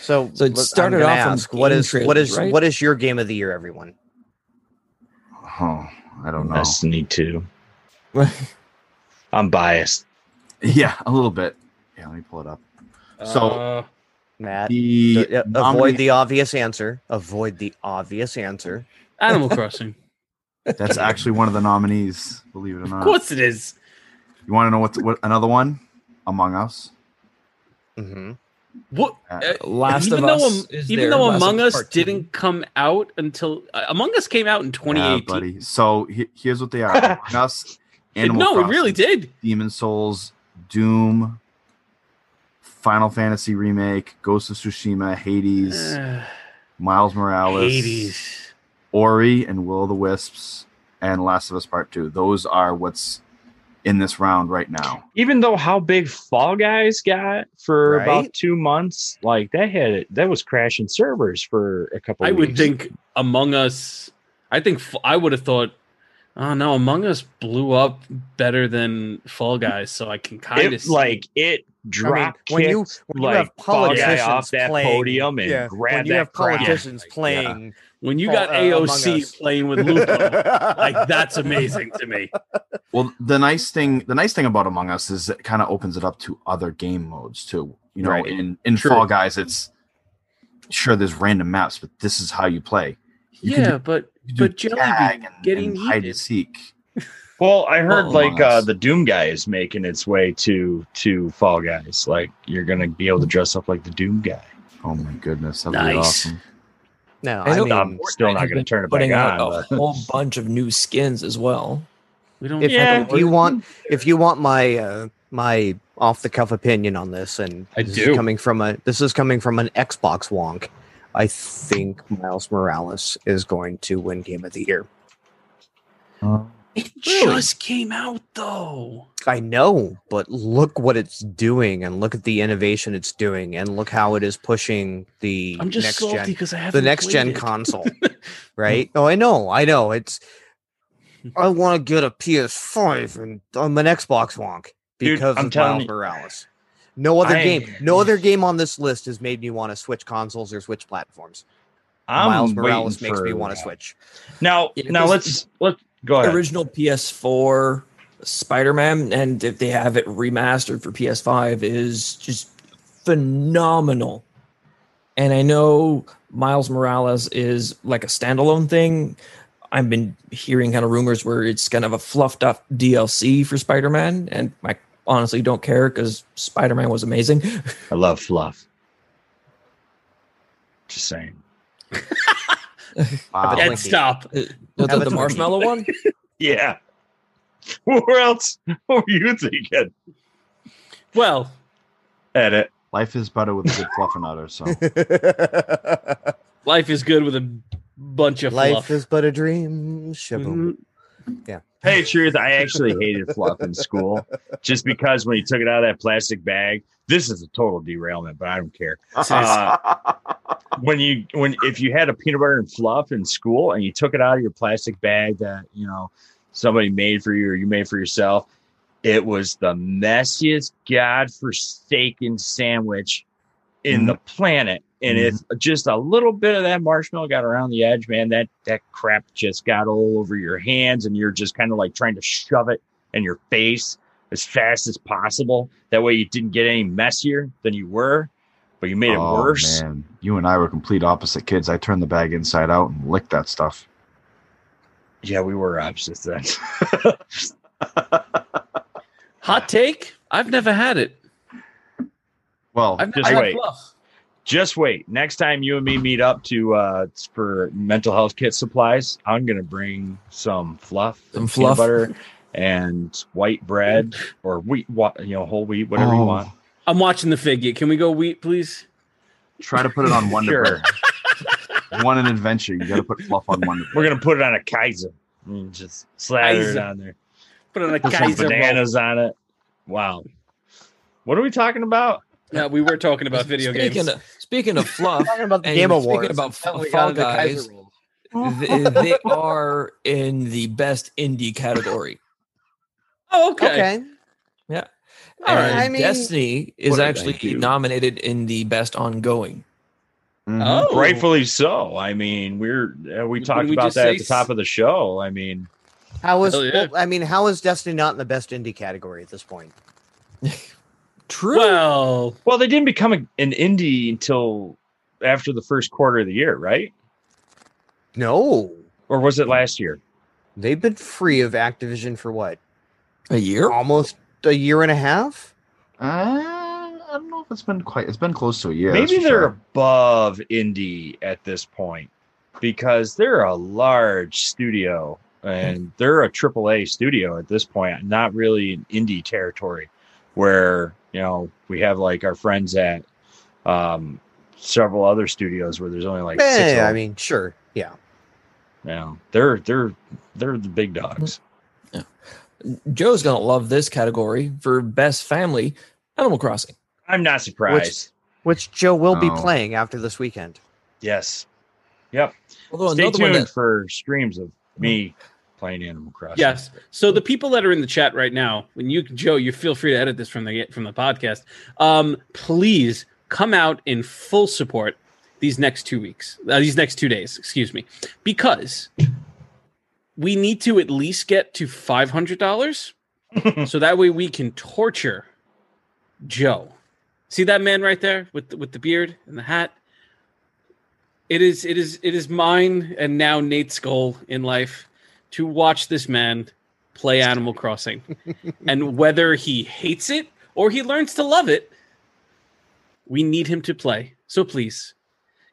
So, So it let- I'm started off on ask, what game is what trailers, is right? what is your game of the year, everyone? Oh, I don't know. Destiny 2. <laughs> I'm biased. Yeah, a little bit. Yeah, let me pull it up. So Uh, Matt, the uh, avoid nominee- the obvious answer. Avoid the obvious answer. Animal <laughs> Crossing. that's actually one of the nominees. Believe it or not. Of not. course it is. You want to know what what another one? Among Us. Mm-hmm. What? Uh, uh, Last even of though, Us Am- is even though Among Us Us Part Two. didn't come out until uh, Among Us came out in Yeah, 2018. buddy. So he- here's what they are: <laughs> Among Us, Animal no, Crossing, it really did. Demon's Souls, Doom, Final Fantasy Remake, Ghost of Tsushima, Hades, <sighs> Miles Morales, Hades. Ori, and Will o' the Wisps, and Last of Us Part Two. Those are what's in this round right now. Even though how big Fall Guys got for Right? about two months, like that had that was crashing servers for a couple. I would weeks. think Among Us. I think I would have thought. Oh no, Among Us blew up better than Fall Guys, so I can kind of like it drop when you kicked, when you like have politicians off that playing, podium and yeah, grab when you that have crowd. politicians Like, playing, when you got uh, AOC playing with <laughs> Lupo. like that's amazing to me. Well, the nice thing, the nice thing about Among Us is it kind of opens it up to other game modes too. You know, Right. in in True. Fall Guys, it's sure there's random maps, but this is how you play. You yeah, do- but You but Jelly tag Bean and, getting and hide and seek. <laughs> Well, I heard Well, like uh, the Doom guy is making its way to to Fall Guys. Like you're gonna be able to dress up like the Doom guy. Oh my goodness, that'd be Nice. awesome. no, I, I mean, I'm still not gonna turn it putting back out on. a but- whole bunch of new skins as well. We don't. if, Yeah. if you want if you want my uh, my off the cuff opinion on this, and I this do. is coming from a this is coming from an Xbox wonk. I think Miles Morales is going to win Game of the Year. It Really? just came out though. I know, but look what it's doing, and look at the innovation it's doing, and look how it is pushing the I'm just next salty gen, because I have the next gen it. console, <laughs> right? Oh, I know, I know. It's <laughs> I want to get a PS5 and I'm an Xbox wonk Dude, because I'm of Miles you- Morales. No other I- game, no other game on this list has made me want to switch consoles or switch platforms. I'm Miles Morales makes me want to switch. Now, Yeah, now let's let's go ahead. Original PS4 Spider-Man, and if they have it remastered for PS5, is just phenomenal. And I know Miles Morales is like a standalone thing. I've been hearing kind of rumors where it's kind of a fluffed up DLC for Spider-Man, and I honestly don't care because Spider-Man was amazing. I love fluff. Just saying. <laughs> Wow. Ed, stop. Uh, the, the marshmallow one. <laughs> Yeah. Where else? What were you thinking? Well, Edit. Life is better with a good fluffernutter. So <laughs> life is good with a bunch of Life fluff. is but a dream. Shaboom. Mhm. Hey, truth, I <laughs> actually hated fluff in school just because when you took it out of that plastic bag, this is a total derailment, but I don't care. Uh, when you when if you had a peanut butter and fluff in school and you took it out of your plastic bag that you know somebody made for you or you made for yourself, it was the messiest godforsaken sandwich in the planet. And mm-hmm. if just a little bit of that marshmallow got around the edge, man, that that crap just got all over your hands, and you're just kind of like trying to shove it in your face as fast as possible. That way, you didn't get any messier than you were, but you made it Oh, worse. Man, you and I were complete opposite kids. I turned the bag inside out and licked that stuff. Yeah, we were opposites then. <laughs> Hot take? I've never had it. Well, I've never Just had wait. fluff. Just wait. Next time you and me meet up to uh for mental health kit supplies, I'm gonna bring some fluff, Some and fluff. butter, and white bread or wheat, wa- you know, whole wheat, whatever you Oh, want. I'm watching the figure. Can we go wheat, please? Try to put it on Wonder Sure. One an adventure. You got to put fluff on Wonder We're gonna put it on a Kaiser. And just slather it on there. Put it on a Put some Kaiser roll. bananas on it. Wow. What are we talking about? Yeah, we were talking about video speaking games. Of, speaking of fluff, Talking about the and Game speaking Awards. about and Fall we got into Guys, Kaiser roll. they, they are in the best indie category. oh, okay. Okay. And I mean- Destiny is What did I actually nominated in the best ongoing. Mhm. Oh, Rightfully so. I mean, we're uh, we talked we about that at the top of the show. I mean, How is Hell yeah. well, I mean, how is Destiny not in the best indie category at this point? <laughs> True. Well, well, they didn't become a, an indie until after the first quarter of the year, right? No. Or was it last year? They've been free of Activision for what? a year? Almost a year and a half? Uh, I don't know if it's been quite. It's been close to a year. Maybe they're sure. above indie at this point because they're a large studio and they're a AAA studio at this point, not really in indie territory where, you know, we have like our friends at um, several other studios where there's only like six. Yeah, I mean, sure. Yeah. yeah, they're they're they're the big dogs. Mm-hmm. Yeah. Joe's gonna love this category for best family. Animal Crossing. I'm not surprised. Which which Joe will be Oh. playing after this weekend. yes. Yep. Although Stay another one tuned that for streams of me mm-hmm. Playing Animal Crossing. yes. So the people that are in the chat right now, when you Joe, you feel free to edit this from the from the podcast. Um, please come out in full support these next two weeks, uh, these next two days, excuse me, because we need to at least get to five hundred dollars, <laughs> so that way we can torture Joe. See that man right there with the, with the beard and the hat. It is it is it is mine and now Nate's goal in life to watch this man play Animal Crossing, and whether he hates it or he learns to love it, we need him to play. So please,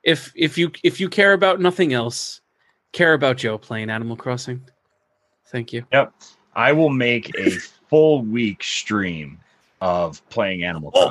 if if you if you care about nothing else, care about Joe playing Animal Crossing. Thank you. Yep. I will make a full week stream of playing Animal Oh.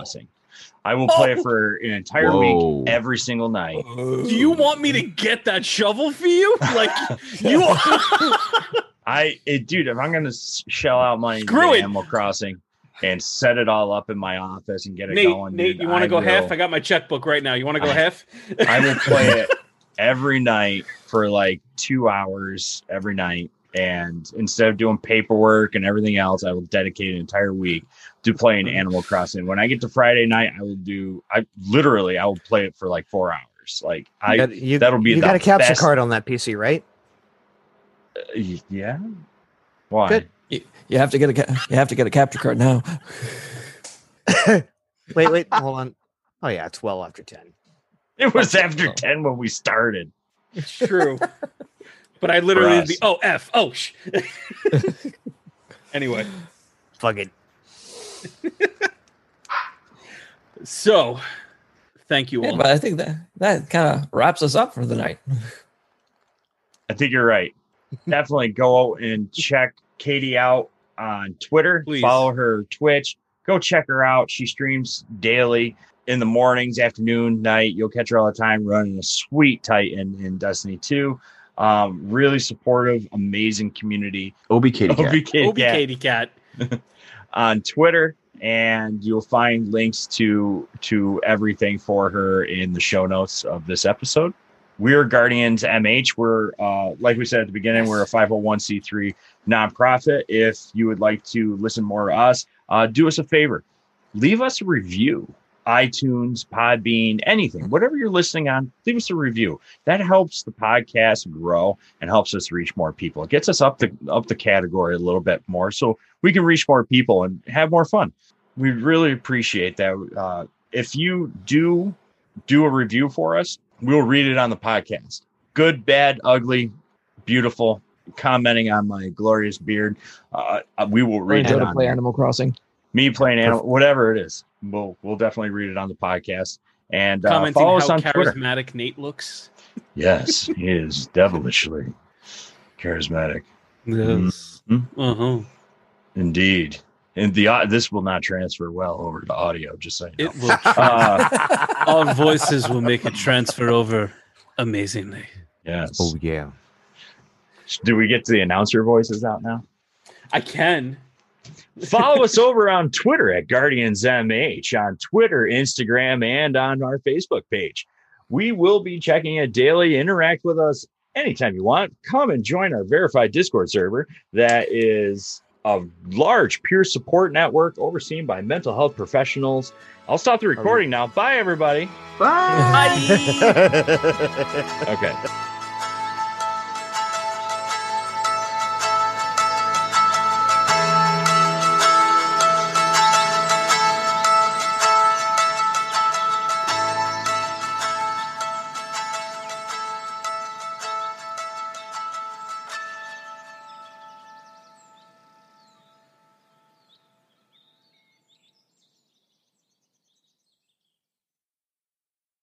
Crossing. I will play it for an entire Whoa. week every single night. Oh. Do you want me to get that shovel for you? <laughs> Like <laughs> you? <laughs> I, it, dude, if I'm gonna shell out money to Screw get it. Animal Crossing and set it all up in my office and get it Nate, going, Nate, dude, you want I to go half? I got my checkbook right now. You want to go I- half? I will play it every night for like two hours every night. And instead of doing paperwork and everything else, I will dedicate an entire week to playing Animal Crossing. When I get to Friday night, I will do, I literally, I will play it for like four hours. Like, I, You got, you, that'll be you got a capture best- card on that PC, right? uh, yeah. Why? Good. You have to get a you have to get a capture card now. <laughs> Wait, wait, hold on. Oh yeah, it's well after ten. It was after Oh. 10 when we started. It's true. <laughs> but I literally be oh f oh sh. <laughs> anyway, Fuck it. So thank you Yeah, all. but I think that that kind of wraps us up for the night. I think you're right. Definitely go out and check Katie out on Twitter. Please. Follow her Twitch. Go check her out. She streams daily in the mornings, afternoon, night. You'll catch her all the time running a sweet Titan in Destiny 2. Um, really supportive, amazing community. Obi Kitty Cat. OBK Obi Katie Cat. <laughs> on Twitter, and you'll find links to to everything for her in the show notes of this episode. We're Guardians MH. We're uh, like we said at the beginning, we're a 501c3 nonprofit. If you would like to listen more to us, uh, do us a favor, leave us a review. iTunes, Podbean, anything, whatever you're listening on, leave us a review. That helps the podcast grow and helps us reach more people. It gets us up the up the category a little bit more, so we can reach more people and have more fun. We really appreciate that. Uh, if you do do a review for us, we'll read it on the podcast. Good, bad, ugly, beautiful. Commenting on my glorious beard, uh, we will read it to on play. Animal Crossing. Me playing animal, whatever it is. We'll we'll definitely read it on the podcast and uh, Commenting follow how us on Twitter. charismatic Nate looks. Yes, he is <laughs> devilishly charismatic. Yes. Mhm. Uh-huh. Indeed. And the au- this will not transfer well over to audio, just so you know. It will <laughs> Uh, <laughs> our voices will make it transfer over amazingly. yes. Oh yeah. Do we get to the announcer voices out now? I can. <laughs> Follow us over on Twitter at Guardians MH, on Twitter, Instagram, and on our Facebook page. We will be checking it daily. Interact with us anytime you want. Come and join our verified Discord server that is a large peer support network overseen by mental health professionals. I'll stop the recording oh, now. Bye, everybody. Bye. <laughs> Okay.